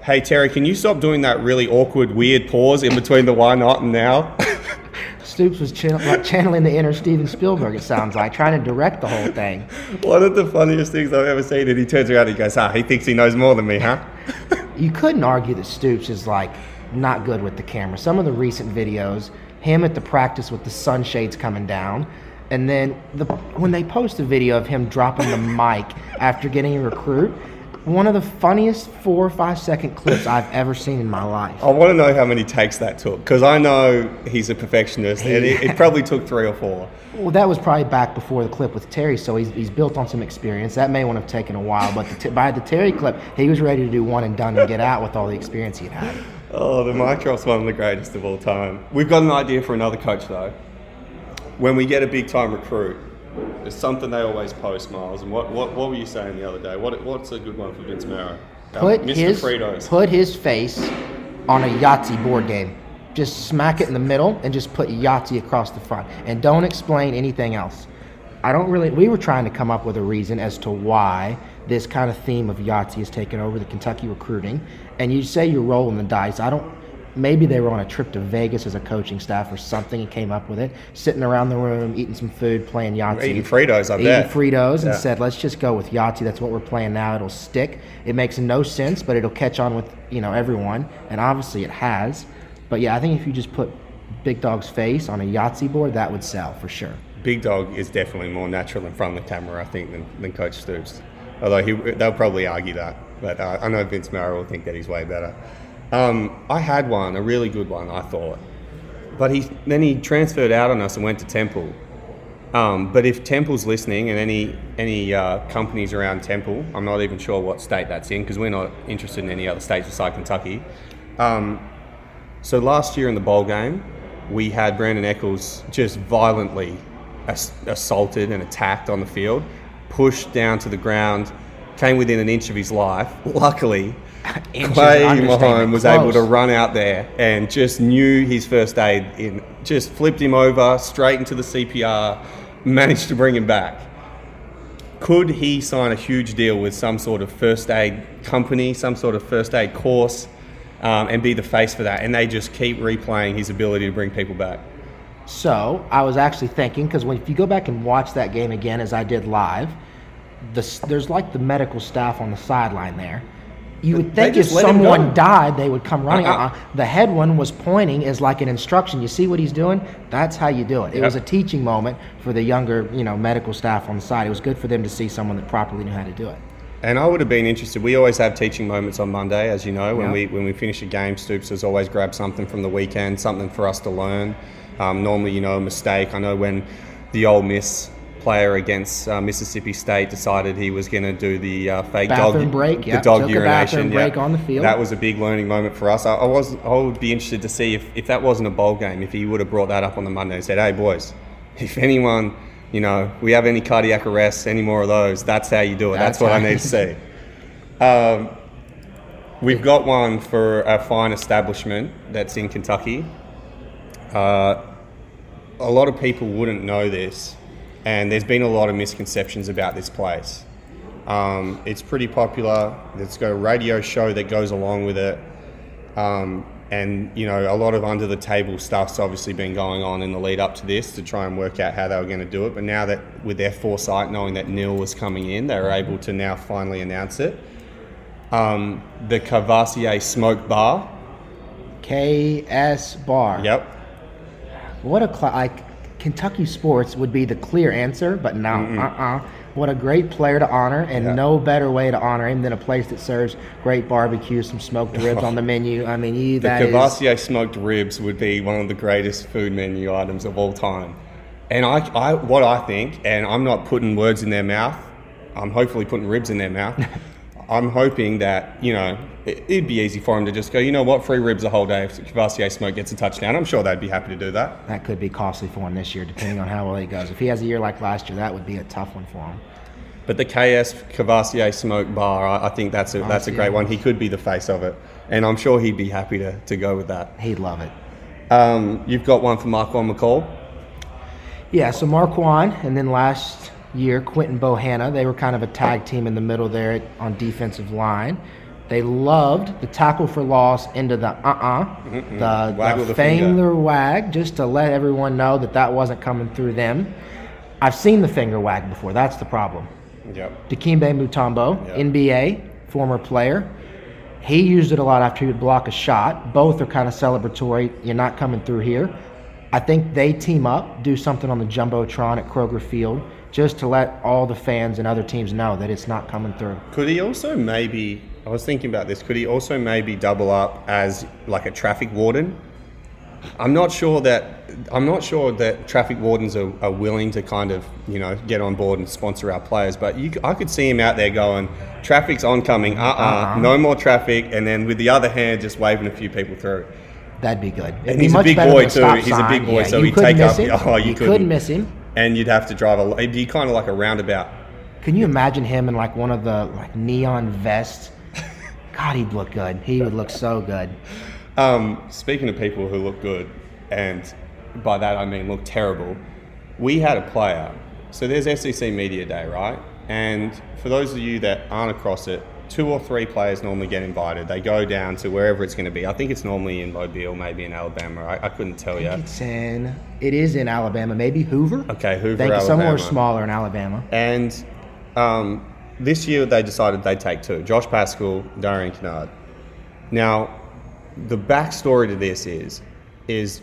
Hey Terry, can you stop doing that really awkward, weird pause in between the why not and now? Stoops was channel, like channeling the inner Steven Spielberg. It sounds like trying to direct the whole thing. One of the funniest things I've ever seen. And he turns around and he goes, Ah, he thinks he knows more than me, huh? You couldn't argue that Stoops is like not good with the camera. Some of the recent videos, him at the practice with the sunshades coming down, and then the when they post a video of him dropping the mic after getting a recruit, one of the funniest four or five second clips I've ever seen in my life. I want to know how many takes that took because I know he's a perfectionist and it, it probably took three or four. Well, that was probably back before the clip with Terry, so he's, he's built on some experience. That may have taken a while, but the t- by the Terry clip, he was ready to do one and done and get out with all the experience he had. Oh, the mic drop's one of the greatest of all time. We've got an idea for another coach though. When we get a big time recruit, it's something they always post, Miles. And what, what, what were you saying the other day? What, what's a good one for Vince Marrow? Um, Put Mr. his Fritos. put his face on a Yahtzee board game. Just smack it in the middle and just put Yahtzee across the front, and don't explain anything else. I don't really. We were trying to come up with a reason as to why this kind of theme of Yahtzee has taken over the Kentucky recruiting. And you say you're rolling the dice. I don't. Maybe they were on a trip to Vegas as a coaching staff or something and came up with it. Sitting around the room, eating some food, playing Yahtzee. Eating Fritos, I Eating bet. Fritos and Yeah. said, let's just go with Yahtzee. That's what we're playing now. It'll stick. It makes no sense, but it'll catch on with you know everyone, and obviously it has. But yeah, I think if you just put Big Dog's face on a Yahtzee board, that would sell for sure. Big Dog is definitely more natural in front of the camera, I think, than, than Coach Stoops. Although he, they'll probably argue that, but uh, I know Vince Marrow will think that he's way better. Um, I had one, a really good one, I thought, but he then he transferred out on us and went to Temple. Um, but if Temple's listening and any any uh, companies around Temple, I'm not even sure what state that's in because we're not interested in any other states besides Kentucky. Um, so last year in the bowl game, we had Brandon Eccles just violently ass- assaulted and attacked on the field, pushed down to the ground, came within an inch of his life. Luckily, Clay. Mahone was able to run out there and just knew his first aid in, just flipped him over straight into the CPR, managed to bring him back. Could he sign a huge deal with some sort of first aid company, some sort of first aid course, um, and be the face for that? And they just keep replaying his ability to bring people back. So I was actually thinking because if you go back and watch that game again as I did live, the, there's like the medical staff on the sideline there. You would think if just let him someone died, they would come running. Uh-uh. Uh-uh. The head one was pointing as like an instruction. You see what he's doing? That's how you do it. It Yep. was a teaching moment for the younger, you know, medical staff on the side. It was good for them to see someone that properly knew how to do it. And I would have been interested. We always have teaching moments on Monday, as you know. When Yeah. we when we finish a game, Stoops has always grabbed something from the weekend, something for us to learn. Um, normally, you know, a mistake. I know when the Ole Miss player against uh, Mississippi State decided he was going to do the uh, fake Bathroom dog break, the yeah. dog Took urination. break on the field. That was a big learning moment for us. I, I was I would be interested to see if, if that wasn't a bowl game, if he would have brought that up on the Monday and said, "Hey boys, if anyone, you know, we have any cardiac arrests, any more of those, that's how you do it. That's, That's what I need to see." Um, we've got one for a fine establishment that's in Kentucky. Uh, a lot of people wouldn't know this, and there's been a lot of misconceptions about this place. Um, it's pretty popular. It's got a radio show that goes along with it, um, and you know a lot of under the table stuff's obviously been going on in the lead up to this to try and work out how they were going to do it. But now that with their foresight, knowing that NIL was coming in, they were able to now finally announce it. Um, the Kavosiey Smoke Bar. KS Bar. Yep. What a cl- like Kentucky sports would be the clear answer, but no, Mm-mm. uh-uh. What a great player to honor, and no better way to honor him than a place that serves great barbecue, some smoked ribs on the menu. I mean, you, The that is Kavosiey smoked ribs would be one of the greatest food menu items of all time. And I, I, what I think, and I'm not putting words in their mouth, I'm hopefully putting ribs in their mouth. I'm hoping that, you know, it'd be easy for him to just go, you know what, free ribs the whole day if Kavosiey Smoke gets a touchdown. I'm sure they'd be happy to do that. that could be costly for him this year, depending on how well he goes. If he has a year like last year, that would be a tough one for him. But the KS Kavosiey Smoke Bar, I, I think that's a, that's a great one. He could be the face of it. And I'm sure he'd be happy to, to go with that. He'd love it. Um, you've got one for Marquan McCall. Yeah, so Marquan, and then last year Quinton Bohanna. They were kind of a tag team in the middle there on defensive line. They loved the tackle for loss into the uh-uh, Mm-mm. the, Waggle the the finger. wag, just to let everyone know that that wasn't coming through them. I've seen the finger wag before. That's the problem. Yep. Dikembe Mutombo, NBA, former player. He used it a lot after he would block a shot. Both are kind of celebratory. You're not coming through here. I think they team up, do something on the Jumbotron at Kroger Field, just to let all the fans and other teams know that it's not coming through. Could he also maybe? I was thinking about this. Could he also maybe double up as like a traffic warden? I'm not sure that I'm not sure that traffic wardens are, are willing to kind of you know get on board and sponsor our players. But you, I could see him out there going, "Traffic's oncoming, uh, uh Uh-uh. no more traffic," and then with the other hand just waving a few people through. That'd be good. It'd And be he's a big boy than a too. He's a big boy, so he'd take up. him. Oh, you, You couldn't. couldn't miss him. And you'd have to drive a. It'd be kind of like a roundabout. Can you imagine him in like one of the like neon vests? God, he'd look good. He would look so good. Um, speaking of people who look good, and by that I mean look terrible, we had a player. So there's SEC Media Day, right? And for those of you that aren't across it, two or three players normally get invited. They go down to wherever it's going to be. I think it's normally in Mobile, maybe in Alabama. I, I couldn't tell you. It's in. It is in Alabama. Maybe Hoover. Okay, Hoover, Think somewhere smaller in Alabama. And um, this year they decided they'd take two Josh Paschal, Darian Kinnard. Now, the backstory to this is, is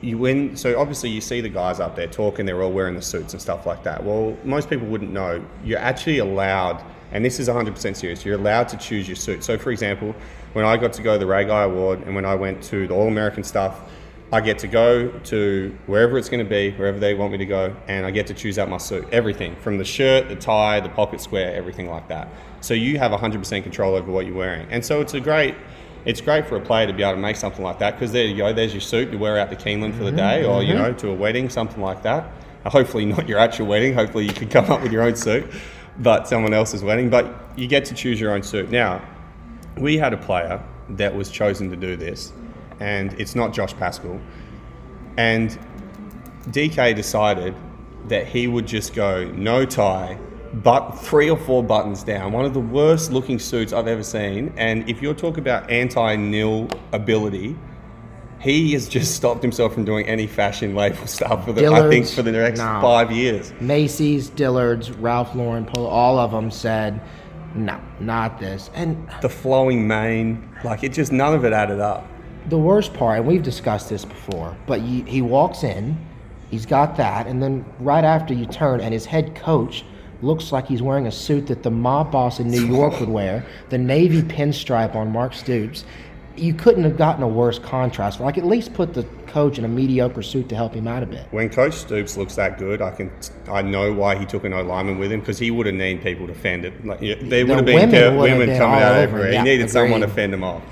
you win. So obviously you see the guys up there talking. They're all wearing the suits and stuff like that. Well, most people wouldn't know. You're actually allowed, and this is 100% serious. You're allowed to choose your suit. So, for example, when I got to go to the Ray Guy Award, and when I went to the All American stuff, I get to go to wherever it's going to be, wherever they want me to go, and I get to choose out my suit. Everything from the shirt, the tie, the pocket square, everything like that. So you have 100% control over what you're wearing, and so it's a great. It's great for a player to be able to make something like that because there you go. There's your suit. You wear out to Keeneland for the day, or you mhm. know, to a wedding, something like that. Uh, Hopefully, not your actual wedding. Hopefully, you can come up with your own suit, but someone else's wedding. But you get to choose your own suit. Now, we had a player that was chosen to do this, and it's not Josh Paschal. And DK decided that he would just go no tie, but three or four buttons down. One of the worst looking suits I've ever seen. And if you're talking about anti nil ability, he has just stopped himself from doing any fashion label stuff for the, I think for the next no. five years. Macy's, Dillard's, Ralph Lauren, Polo, all of them said, no, not this. And The flowing mane, like it just none of it added up. The worst part, and we've discussed this before, but he, he walks in, he's got that, and then right after you turn, and his head coach looks like he's wearing a suit that the mob boss in New York would wear, the navy pinstripe on Mark Stoops. you couldn't have gotten a worse contrast. Like at least put the coach in a mediocre suit to help him out a bit. When Coach Stoops looks that good, I can I know why he took an O lineman with him because he would have needed people to fend it. Like, yeah, there The would have been women girl- would have women coming out over him. He Yeah, needed someone to fend him off.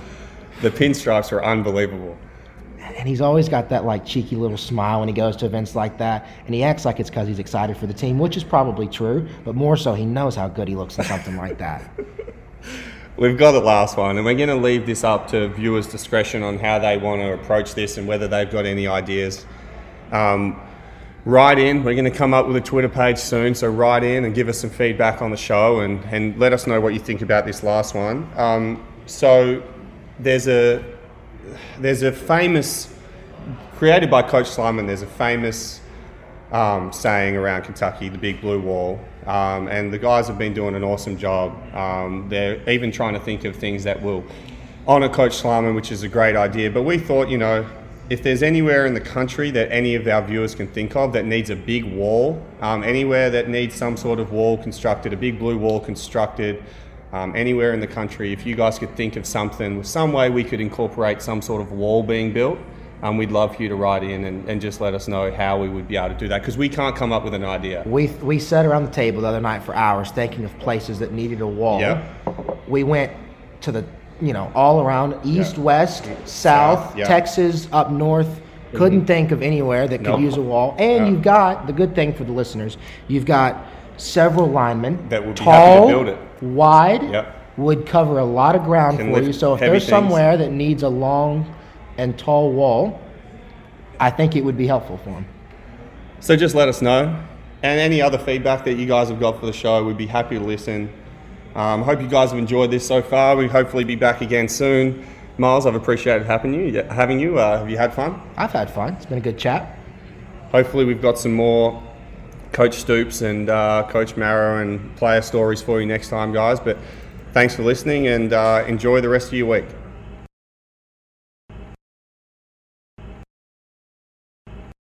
The pinstripes were unbelievable. And he's always got that like cheeky little smile when he goes to events like that, and he acts like it's because he's excited for the team, which is probably true. But more so, he knows how good he looks in something like that. We've got the last one, and we're going to leave this up to viewers' discretion on how they want to approach this and whether they've got any ideas. Um, write in. We're going to come up with a Twitter page soon, so write in and give us some feedback on the show and, and let us know what you think about this last one. Um, so there's a there's a famous created by Coach Schlarman. There's a famous um, saying around Kentucky, the big blue wall. Um, and the guys have been doing an awesome job. Um, they're even trying to think of things that will honour Coach Schlarman, which is a great idea. But we thought, you know, if there's anywhere in the country that any of our viewers can think of that needs a big wall, um, anywhere that needs some sort of wall constructed, a big blue wall constructed, um, anywhere in the country, if you guys could think of something, some way we could incorporate some sort of wall being built, um, we'd love for you to write in and, and just let us know how we would be able to do that because we can't come up with an idea. We we sat around the table the other night for hours thinking of places that needed a wall. Yeah. We went to the you know all around east, west, south. Texas, up north. Couldn't think of anywhere that could Nope. use a wall. And you've got the good thing for the listeners. You've got several linemen That would be tall, happy to build it. wide, Yep. would cover a lot of ground Can for you. So if there's things. somewhere that needs a long and tall wall, I think it would be helpful for them. So just let us know. And any other feedback that you guys have got for the show, we'd be happy to listen. Um, hope you guys have enjoyed this so far. We'll hopefully be back again soon. Miles, I've appreciated having you. Having you, uh, have you had fun? I've had fun. It's been a good chat. Hopefully, we've got some more Coach Stoops and uh, Coach Marrow and player stories for you next time, guys. But thanks for listening and uh, enjoy the rest of your week.